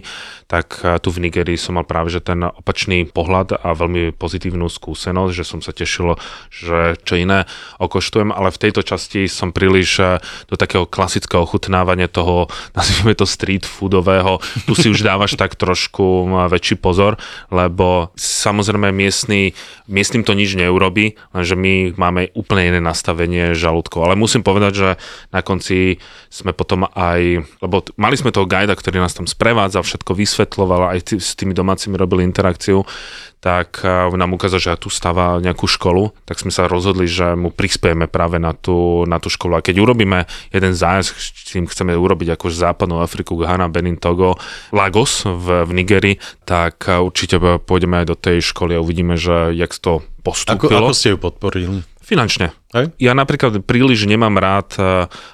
tak a tu v Nigerii som mal práve že ten opačný pohľad a veľmi pozitívnu skúsenosť, že som sa tešil, že čo iné okoštujem, ale v tejto časti som príliš eh, do takého klasického ochutnávania toho, nazvime to street foodového, tu si už dávaš tak trošku eh, väčší pozor, lebo samozrejme miestny, miestnym to nič neurobí, lenže my máme úplne iné nastavenie žalúdkov. Ale musím povedať, že na konci sme potom aj, lebo mali sme toho guida, ktorý nás tam sprevádza, všetko vysvetloval, aj t- s tými domácimi robili interakciu, tak nám ukázal, že tu stáva nejakú školu, tak sme sa rozhodli, že mu prispiejeme práve na tú, na tú školu. A keď urobíme jeden zájazd, tým chceme urobiť akože západnú Afriku, Ghana, Benin, Togo, Lagos v, v Nigerii, tak určite pôjdeme aj do tej školy a uvidíme, že jak to Ako, postúpilo. ako ste ju podporili? Finančne. Hej? Ja napríklad príliš nemám rád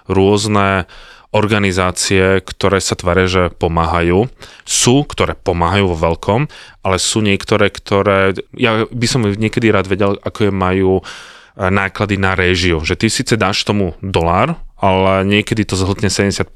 rôzne organizácie, ktoré sa tvária, že pomáhajú. Sú, ktoré pomáhajú vo veľkom, ale sú niektoré, ktoré... Ja by som niekedy rád vedel, ako je majú eh, náklady na réžiu. Že ty síce dáš tomu dolár, ale niekedy to zhltne 70%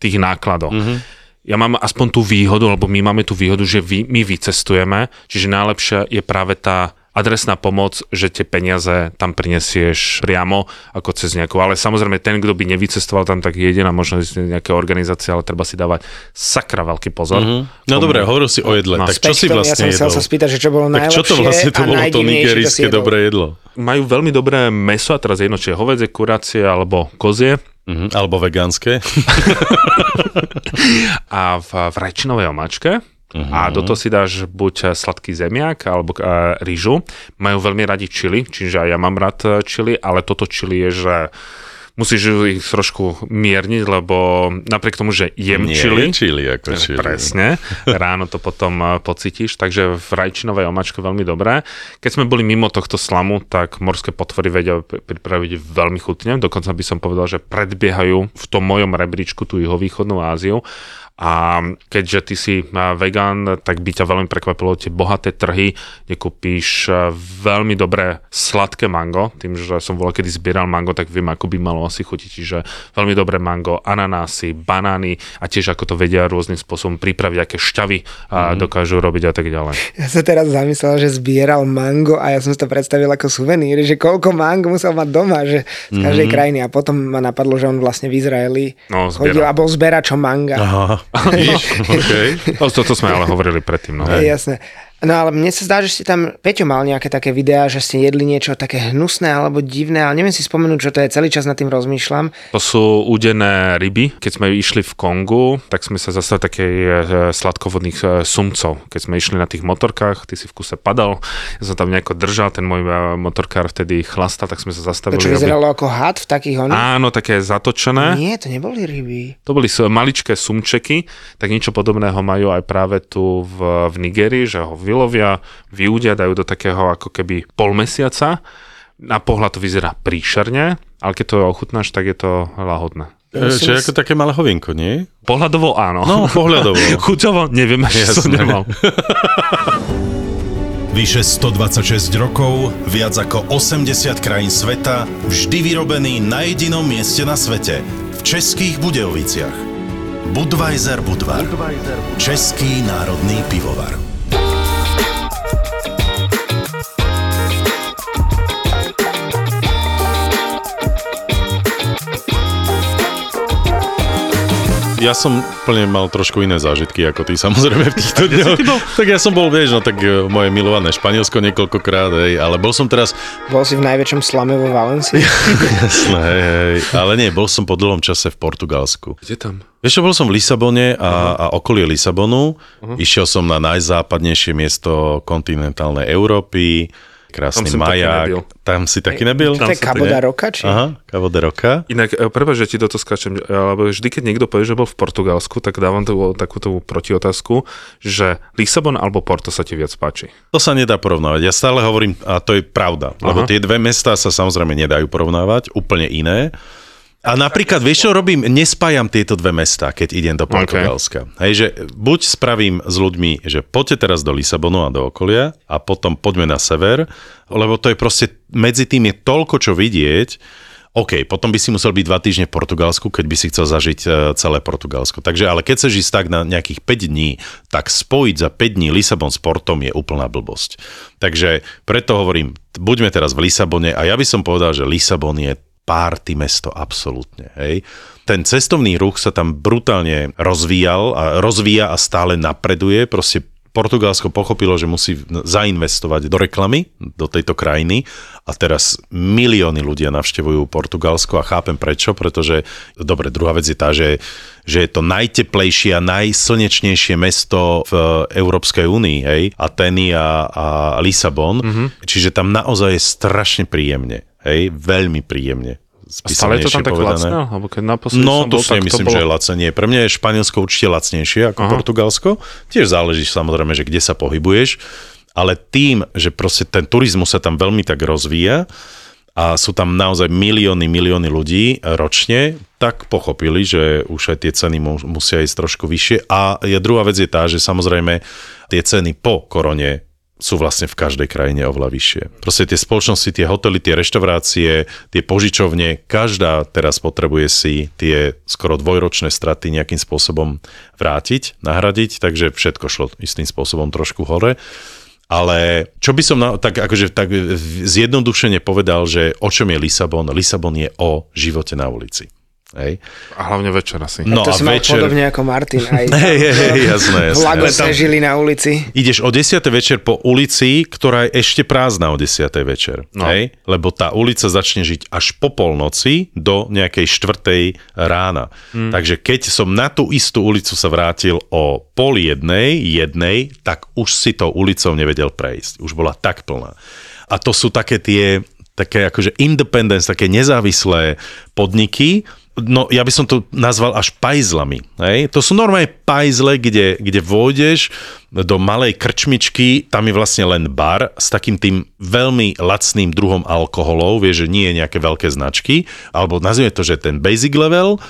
tých nákladov. Mm-hmm. Ja mám aspoň tú výhodu, lebo my máme tú výhodu, že vy, my vycestujeme, čiže najlepšia je práve tá adresná pomoc, že tie peniaze tam prinesieš priamo ako cez nejakú. Ale samozrejme ten, kto by nevycestoval tam, tak je jediná možnosť nejaké organizácie, ale treba si dávať sakra veľký pozor. Mhm. No dobre, hovoril si o jedle, No. tak čo si vlastne ja som jedol? sa spýtať, že čo bolo tak najlepšie čo to vlastne to bolo to nigerijské dobré jedlo? Majú veľmi dobré meso, a teraz jedno, či je hovedzie, kurácie alebo kozie. Mhm, alebo vegánske. a v, v rajčinovej omáčke. Uh-huh. A do toho si dáš buď sladký zemiak alebo uh, rýžu. Majú veľmi radi čili, čiže aj ja mám rád eh, čili, ale toto čili je, že musíš ich trošku mierniť, lebo napriek tomu, že jem Nie čili, je čili ako čili. Presne, ráno to potom eh, pocítiš, takže v rajčinovej omáčke veľmi dobré. Keď sme boli mimo tohto slamu, tak morské potvory vedia pri- pripraviť veľmi chutne, dokonca by som povedal, že predbiehajú v tom mojom rebríčku tú juhovýchodnú Áziu a keďže ty si vegán, tak by ťa veľmi prekvapilo tie bohaté trhy, kde kúpíš veľmi dobré sladké mango, tým, že som bol kedy zbieral mango, tak viem, ako by malo asi chutiť, čiže veľmi dobré mango, ananásy, banány a tiež ako to vedia rôznym spôsobom pripraviť, aké šťavy a Mhm. dokážu robiť a tak ďalej. Ja sa teraz zamyslel, že zbieral mango a ja som si to predstavil ako suvenír, že koľko mango musel mať doma, že z každej Mhm. krajiny. A potom ma napadlo, že on vlastne v Izraeli No, chodil a bol zberačom manga. Aha, vidíš, okay. To, to, to sme ale hovorili predtým. No. Je jasné. No ale mne sa zdá, že ste tam, Peťo mal nejaké také videá, že ste jedli niečo také hnusné alebo divné, ale neviem si spomenúť, čo to je, celý čas nad tým rozmýšľam. To sú udené ryby. Keď sme išli v Kongu, tak sme sa zastali takej e, sladkovodných e, sumcov. Keď sme išli na tých motorkách, ty si v kuse padal, ja som tam nejako držal, ten môj e, motorkár vtedy chlastal, tak sme sa zastavili. To čo vyzeralo ako had v takých oných? Áno, také zatočené. Nie, to neboli ryby. To boli maličké sumčeky, tak niečo podobného majú aj práve tu v, v Nigerii, že ho vylovia, vyúdia, dajú do takého ako keby pol mesiaca. Na pohľad to vyzerá príšerne, ale keď to ochutnáš, tak je to lahodné. E, Čo je ako také malé hovienko, nie? Pohľadovo áno. No, pohľadovo. Chuťovo neviem, ešte som nemal. Vyše 126 rokov, viac ako 80 krajín sveta, vždy vyrobený na jedinom mieste na svete, v Českých Budejoviciach. Budweiser Budvar. Český národný pivovar. Ja som plne mal trošku iné zážitky ako ty samozrejme v týchto dňoch. Tak ja som bol, vieš, no tak e, moje milované Španielsko niekoľkokrát, hej, ale bol som teraz, Bol si v najväčšom slame vo Valencii? jasné, hej, hej, ale nie, bol som po dlhom čase v Portugalsku. Kde tam? Vieš čo, bol som v Lisabone a, a okolie Lisabonu. Išiel som na najzápadnejšie miesto kontinentálnej Európy, krásny Tam maják. Tam si taký nebyl? To je Cabo da Roca, či? Aha, Cabo da Roca. Inak, e, prepáč, že ti do toho skáčem, lebo vždy, keď niekto povie, že bol v Portugalsku, tak dávam tú, takúto protiotázku, že Lisabon alebo Porto sa ti viac páči. To sa nedá porovnávať. Ja stále hovorím, a to je pravda, lebo Aha. tie dve mestá sa samozrejme nedajú porovnávať, úplne iné. A napríklad, vieš čo robím? Nespájam tieto dve mestá, keď idem do Portugalska. Hej, že buď spravím s ľuďmi, že poďte teraz do Lisabonu a do okolia a potom poďme na sever, lebo to je proste, medzi tým je toľko čo vidieť, OK, potom by si musel byť dva týždne v Portugalsku, keď by si chcel zažiť e, celé Portugalsko. Takže, ale keď chceš ísť tak na nejakých 5 dní, tak spojiť za 5 dní Lisabon s Portom je úplná blbosť. Takže preto hovorím, buďme teraz v Lisabone a ja by som povedal, že Lisabon je párty mesto, absolútne. Hej. Ten cestovný ruch sa tam brutálne rozvíjal a rozvíja a stále napreduje. Proste Portugalsko pochopilo, že musí zainvestovať do reklamy, do tejto krajiny a teraz milióny ľudia navštevujú Portugalsko a chápem prečo, pretože, dobre, druhá vec je tá, že, že je to najteplejšie a najslnečnejšie mesto v Európskej únii, hej, Ateny a, a Lisabon, mm-hmm. čiže tam naozaj je strašne príjemne, hej, veľmi príjemne. Stále je to tam tak povedané. lacné? Lebo keď naposledy No, som to bol, si tak nemyslím, to bolo... že je lacenie. Pre mňa je Španielsko určite lacnejšie ako Aha. Portugalsko. Tiež záleží samozrejme, že kde sa pohybuješ, ale tým, že proste ten turizmus sa tam veľmi tak rozvíja a sú tam naozaj milióny, milióny ľudí ročne, tak pochopili, že už aj tie ceny mu, musia ísť trošku vyššie. A druhá vec je tá, že samozrejme tie ceny po korone sú vlastne v každej krajine oveľa vyššie. Proste tie spoločnosti, tie hotely, tie reštaurácie, tie požičovne, každá teraz potrebuje si tie skoro dvojročné straty nejakým spôsobom vrátiť, nahradiť, takže všetko šlo istým spôsobom trošku hore. Ale čo by som na, tak, akože, tak zjednodušene povedal, že o čom je Lisabon? Lisabon je o živote na ulici. Hej. A hlavne večer asi. No to a si mal večer... podobne ako Martin. Aj Hej, hej, hej, jasné, jasné. Lagose žili na ulici. Ideš o 10. večer po ulici, ktorá je ešte prázdna o 10. večer. No. Hej? Lebo tá ulica začne žiť až po polnoci do nejakej štvrtej rána. Mm. Takže keď som na tú istú ulicu sa vrátil o pol jednej, jednej, tak už si tou ulicou nevedel prejsť. Už bola tak plná. A to sú také tie také akože independence, také nezávislé podniky, no ja by som to nazval až pajzlami. Hej? To sú normálne pajzle, kde, kde vôjdeš do malej krčmičky, tam je vlastne len bar s takým tým veľmi lacným druhom alkoholov, vieš, že nie je nejaké veľké značky, alebo nazvime to, že ten basic level,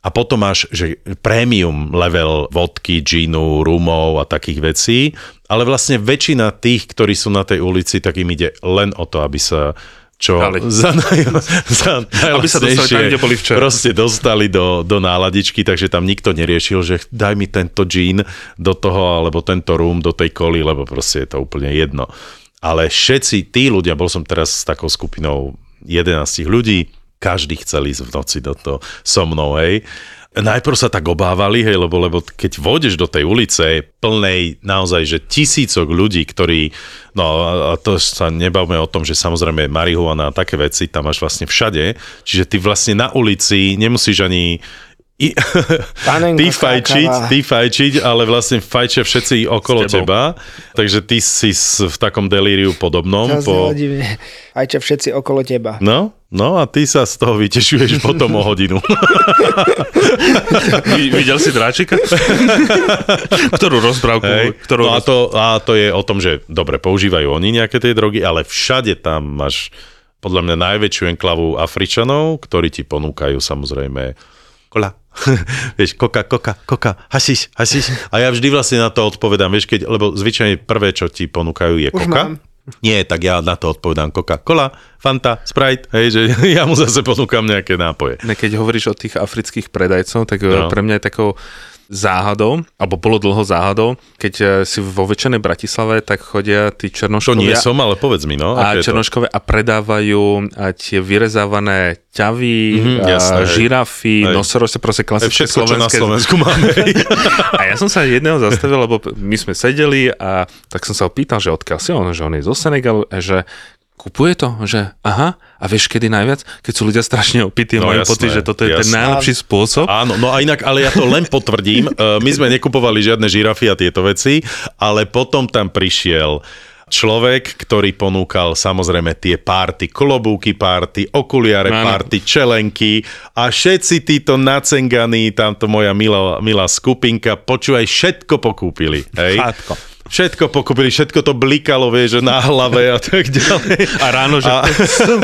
a potom máš že premium level vodky, džínu, rumov a takých vecí, ale vlastne väčšina tých, ktorí sú na tej ulici, tak im ide len o to, aby sa čo Dali. za, naj, za Aby sa dostali tam, kde boli včera. Proste dostali do, do náladičky, takže tam nikto neriešil, že daj mi tento džín do toho, alebo tento rum do tej koli, lebo proste je to úplne jedno. Ale všetci tí ľudia, bol som teraz s takou skupinou 11 ľudí, každý chcel ísť v noci do toho so mnou, hej. Najprv sa tak obávali, hej, lebo, lebo keď vôjdeš do tej ulice plnej naozaj, že tisícok ľudí, ktorí, no a to sa nebavme o tom, že samozrejme marihuana a také veci tam máš vlastne všade, čiže ty vlastne na ulici nemusíš ani i, Panenko ty fajčiť, ty fajčiť, ale vlastne fajčia všetci okolo teba, takže ty si v takom delíriu podobnom. To Po, čo všetci okolo teba. no, no a ty sa z toho vytešuješ potom o hodinu. Vi- Videl si dráčika? Ktorú rozprávku? Hej. Ktorú No a to, a to je o tom, že dobre, používajú oni nejaké tie drogy, ale všade tam máš podľa mňa najväčšiu enklavu Afričanov, ktorí ti ponúkajú samozrejme kola. vieš, koka, koka, koka, hasiš, hasiš. A ja vždy vlastne na to odpovedám, vieš, keď, lebo zvyčajne prvé, čo ti ponúkajú je Už koka. mám. Nie, tak ja na to odpovedám Coca-Cola, Fanta, Sprite, hej, že ja mu zase ponúkam nejaké nápoje. Ne, keď hovoríš o tých afrických predajcov, tak no. No. pre mňa je takou záhadou, alebo bolo dlho záhadou, keď eh, si vo väčšenej Bratislave, tak chodia tí To černoškovia nie som, ale povedz mi, no. a to? černoškové a predávajú a tie vyrezávané ťavy, Mhm, jasné, hej. žirafy, Hej. nosorožce, proste Hej, klasické Všetko, čo na slovenské. Slovensku máme. hej. A ja som sa jedného zastavil, lebo my sme sedeli a tak som sa ho pýtal, že odkiaľ si on, že on je zo Senegalu, že kupuje to, že aha, a vieš kedy najviac? Keď sú ľudia strašne opití, No majú pocit, že toto je ten jasné. najlepší spôsob. Áno, no a inak, ale ja to len potvrdím. E, My sme nekupovali žiadne žirafy a tieto veci, ale potom tam prišiel človek, ktorý ponúkal samozrejme tie párty, klobúky párty, okuliare Áno. párty, čelenky a všetci títo nacenganí, tamto moja milá, milá skupinka, počúvaj, všetko pokúpili. Hej? Všetko. Všetko pokúpili, všetko to blikalo, vieš, že na hlave a tak ďalej. A ráno, že A-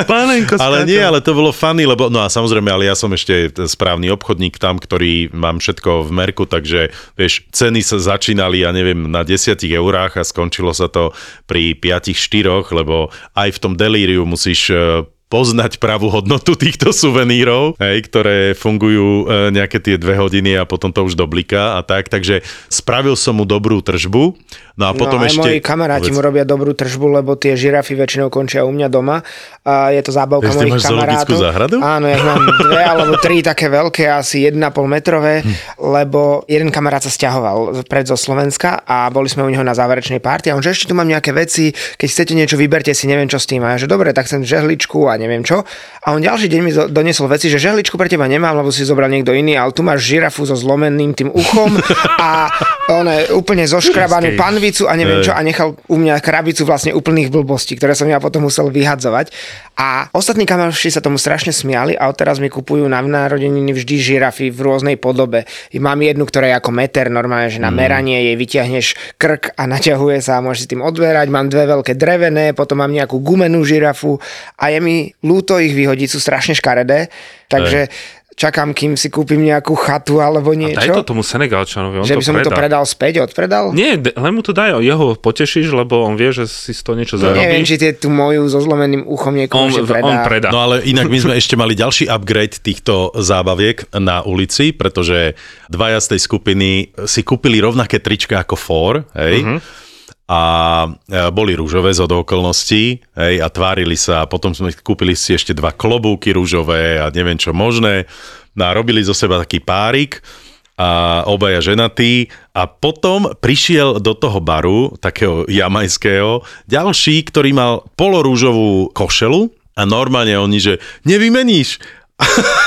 pánenko ale nie, ale to bolo funny, lebo no a samozrejme, ale ja som ešte správny obchodník tam, ktorý mám všetko v merku, takže vieš, ceny sa začínali, ja neviem, na 10 eurách a skončilo sa to pri 5-4, lebo aj v tom delíriu musíš e, poznať pravú hodnotu týchto suvenírov, hej, ktoré fungujú e, nejaké tie dve hodiny a potom to už dobliká a tak, takže spravil som mu dobrú tržbu, no a potom no, ešte... moji kamaráti povedz. mu robia dobrú tržbu, lebo tie žirafy väčšinou končia u mňa doma. A je to zábavka Vieš, ty mojich máš kamarátov. záhradu? Áno, ja mám dve alebo tri také veľké, asi 1,5 metrové, Hm. lebo jeden kamarát sa stiahoval pred zo Slovenska a boli sme u neho na záverečnej párty a on, že ešte tu mám nejaké veci, keď chcete niečo, vyberte si, neviem čo s tým. A ja, že dobre, tak chcem žehličku a neviem čo. A on ďalší deň mi doniesol veci, že žehličku pre teba nemám, lebo si zobral niekto iný, ale tu máš žirafu so zlomeným tým uchom a one úplne zoškrabanú panvicu a neviem čo a nechal u mňa krabicu vlastne úplných blbostí, ktoré som ja potom musel vyhadzovať. A ostatní kamoši sa tomu strašne smiali a odteraz mi kupujú na narodeniny vždy žirafy v rôznej podobe. I mám jednu, ktorá je ako meter, normálne, že na meranie jej vyťahneš krk a naťahuje sa a môžeš si tým odberať. Mám dve veľké drevené, potom mám nejakú gumenú žirafu a je mi ľúto ich vyhodiť, sú strašne škaredé, takže čakám, kým si kúpim nejakú chatu alebo Daj niečo. to tomu Senegalčanovi, on Že to by som mu to predal späť, odpredal? Nie, len mu to daj, jeho potešíš, lebo on vie, že si z toho niečo zarobí. Neviem, či tie tú moju so zlomeným uchom niekomu on, predá. on predá. No ale inak my sme ešte mali ďalší upgrade týchto zábaviek na ulici, pretože dvaja z tej skupiny si kúpili rovnaké trička ako For, hej? Mhm. A e, boli rúžové z okolností, hej, a tvárili sa, a potom sme kúpili si ešte dva klobúky rúžové a neviem čo možné. No a robili zo seba taký párik a obaja ženatí a potom prišiel do toho baru, takého jamajského, ďalší, ktorý mal polorúžovú košelu a normálne oni, že nevymeníš.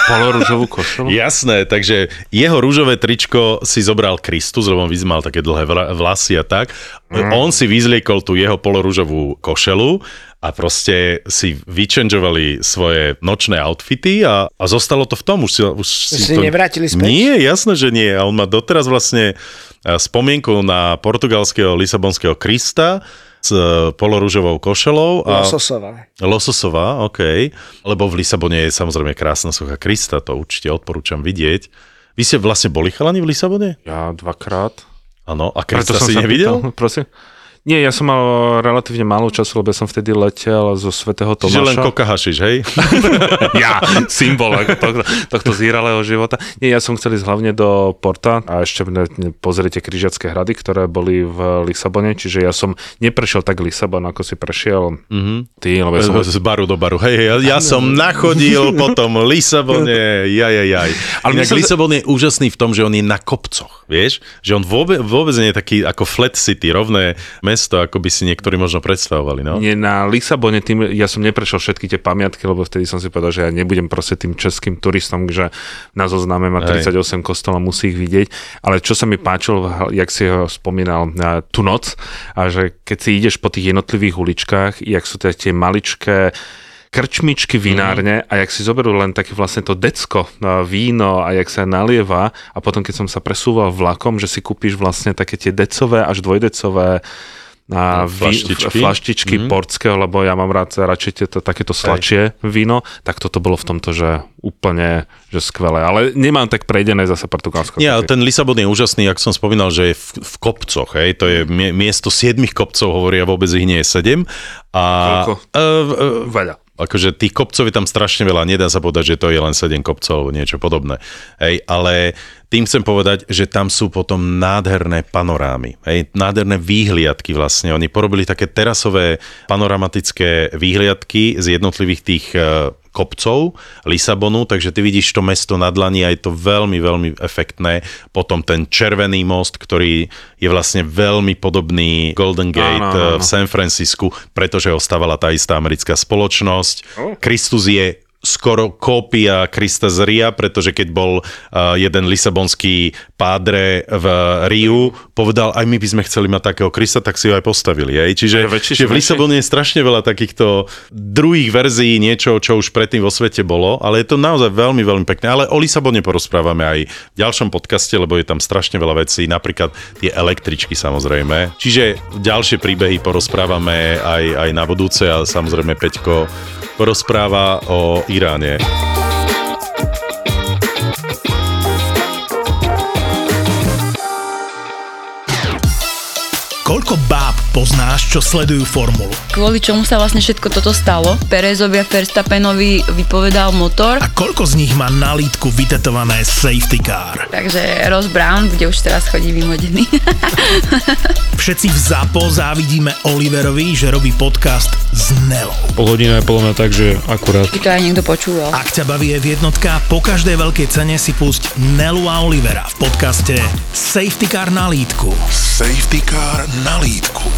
Polorúžovú košelu? Jasné, takže jeho rúžové tričko si zobral Kristus, lebo on mal také dlhé vla- vlasy a tak. Mm. On si vyzliekol tú jeho polorúžovú košelu a proste si vyčenžovali svoje nočné outfity a, a zostalo to v tom. Už si, už si nevrátili späť? Nie, jasné, že nie. A on má doteraz vlastne eh, spomienku na portugalského lisabonského Krista s eh, polorúžovou košelou. A... Lososová. Lososová, OK. Lebo v Lisabone je samozrejme krásna socha Krista, to určite odporúčam vidieť. Vy ste vlastne boli chalani v Lisabone? Ja dvakrát. Áno, a Krista si nevidel? Pýtal, prosím. Nie, ja som mal relatívne málo času, lebo som vtedy letel zo Svetého Tomáša. Čiže len kokahašiš, hej? ja, symbol ako tohto, tohto zíralého života. Nie, ja som chcel ísť hlavne do Porta a ešte pozrite križiacké hrady, ktoré boli v Lisabone, čiže ja som neprešiel tak Lisabon, ako si prešiel mm-hmm. ty, lebo som... Z baru do baru, hej, ja, ja som nachodil potom Lisabone, jaj, jaj, jaj. Ale Inak Lisabon je úžasný v tom, že on je na kopcoch, vieš? Že on vôbec, vôbec nie je taký ako flat city, rovné mesto, ako by si niektorí možno predstavovali. No? Nie, na Lisabone tým, ja som neprešiel všetky tie pamiatky, lebo vtedy som si povedal, že ja nebudem proste tým českým turistom, že na zozname má 38 Hej. kostolov, musí ich vidieť. Ale čo sa mi páčilo, jak si ho spomínal na tú noc, a že keď si ideš po tých jednotlivých uličkách, jak sú teda tie maličké krčmičky vinárne a jak si zoberú len také vlastne to decko, víno a jak sa nalieva a potom keď som sa presúval vlakom, že si kúpiš vlastne také tie decové až dvojdecové na flaštičky, flaštičky mm-hmm. portského, lebo ja mám rád radšej tieto, takéto sladšie víno, tak toto bolo v tomto, že úplne že skvelé. Ale nemám tak prejdené zase Portugalsko. Ale ten Lisabon je úžasný, ak som spomínal, že je v, v kopcoch, hej, to je miesto siedmých kopcov, hovoria, vôbec ich nie je sedem. A, Koľko? Uh, uh, Veľa akože tých kopcov je tam strašne veľa, nedá sa povedať, že to je len 7 kopcov alebo niečo podobné. Hej, ale tým chcem povedať, že tam sú potom nádherné panorámy, hej, nádherné výhliadky vlastne. Oni porobili také terasové panoramatické výhliadky z jednotlivých tých e, kopcov Lisabonu, takže ty vidíš to mesto na dlani a je to veľmi, veľmi efektné. Potom ten červený most, ktorý je vlastne veľmi podobný Golden Gate áno, áno. v San Francisku, pretože ho stavala tá istá americká spoločnosť. Kristus je skoro kópia Krista z Ria, pretože keď bol uh, jeden lisabonský pádre v Riu, povedal, aj my by sme chceli mať takého Krista, tak si ho aj postavili. Aj? Čiže, väčší, čiže v Lisabone je strašne veľa takýchto druhých verzií niečo, čo už predtým vo svete bolo, ale je to naozaj veľmi, veľmi pekné. Ale o Lisabone porozprávame aj v ďalšom podcaste, lebo je tam strašne veľa vecí, napríklad tie električky samozrejme. Čiže ďalšie príbehy porozprávame aj, aj na budúce a samozrejme Peťko porozpráva o Iráne. Koľko báb poznáš, čo sledujú formulu? Kvôli čomu sa vlastne všetko toto stalo? Perezovi a Verstappenovi vypovedal motor. A koľko z nich má na lítku vytetované safety car? Takže Ross Brown, kde už teraz chodí vymodený. Všetci v ZAPO závidíme Oliverovi, že robí podcast s Nelou. Pol hodina je podľa mňa tak, že akurát. By to aj niekto počúval. Ak ťa baví je jednotka, po každej veľkej cene si pusť Nelu a Olivera v podcaste Safety Car na lítku. Safety Car na lítku.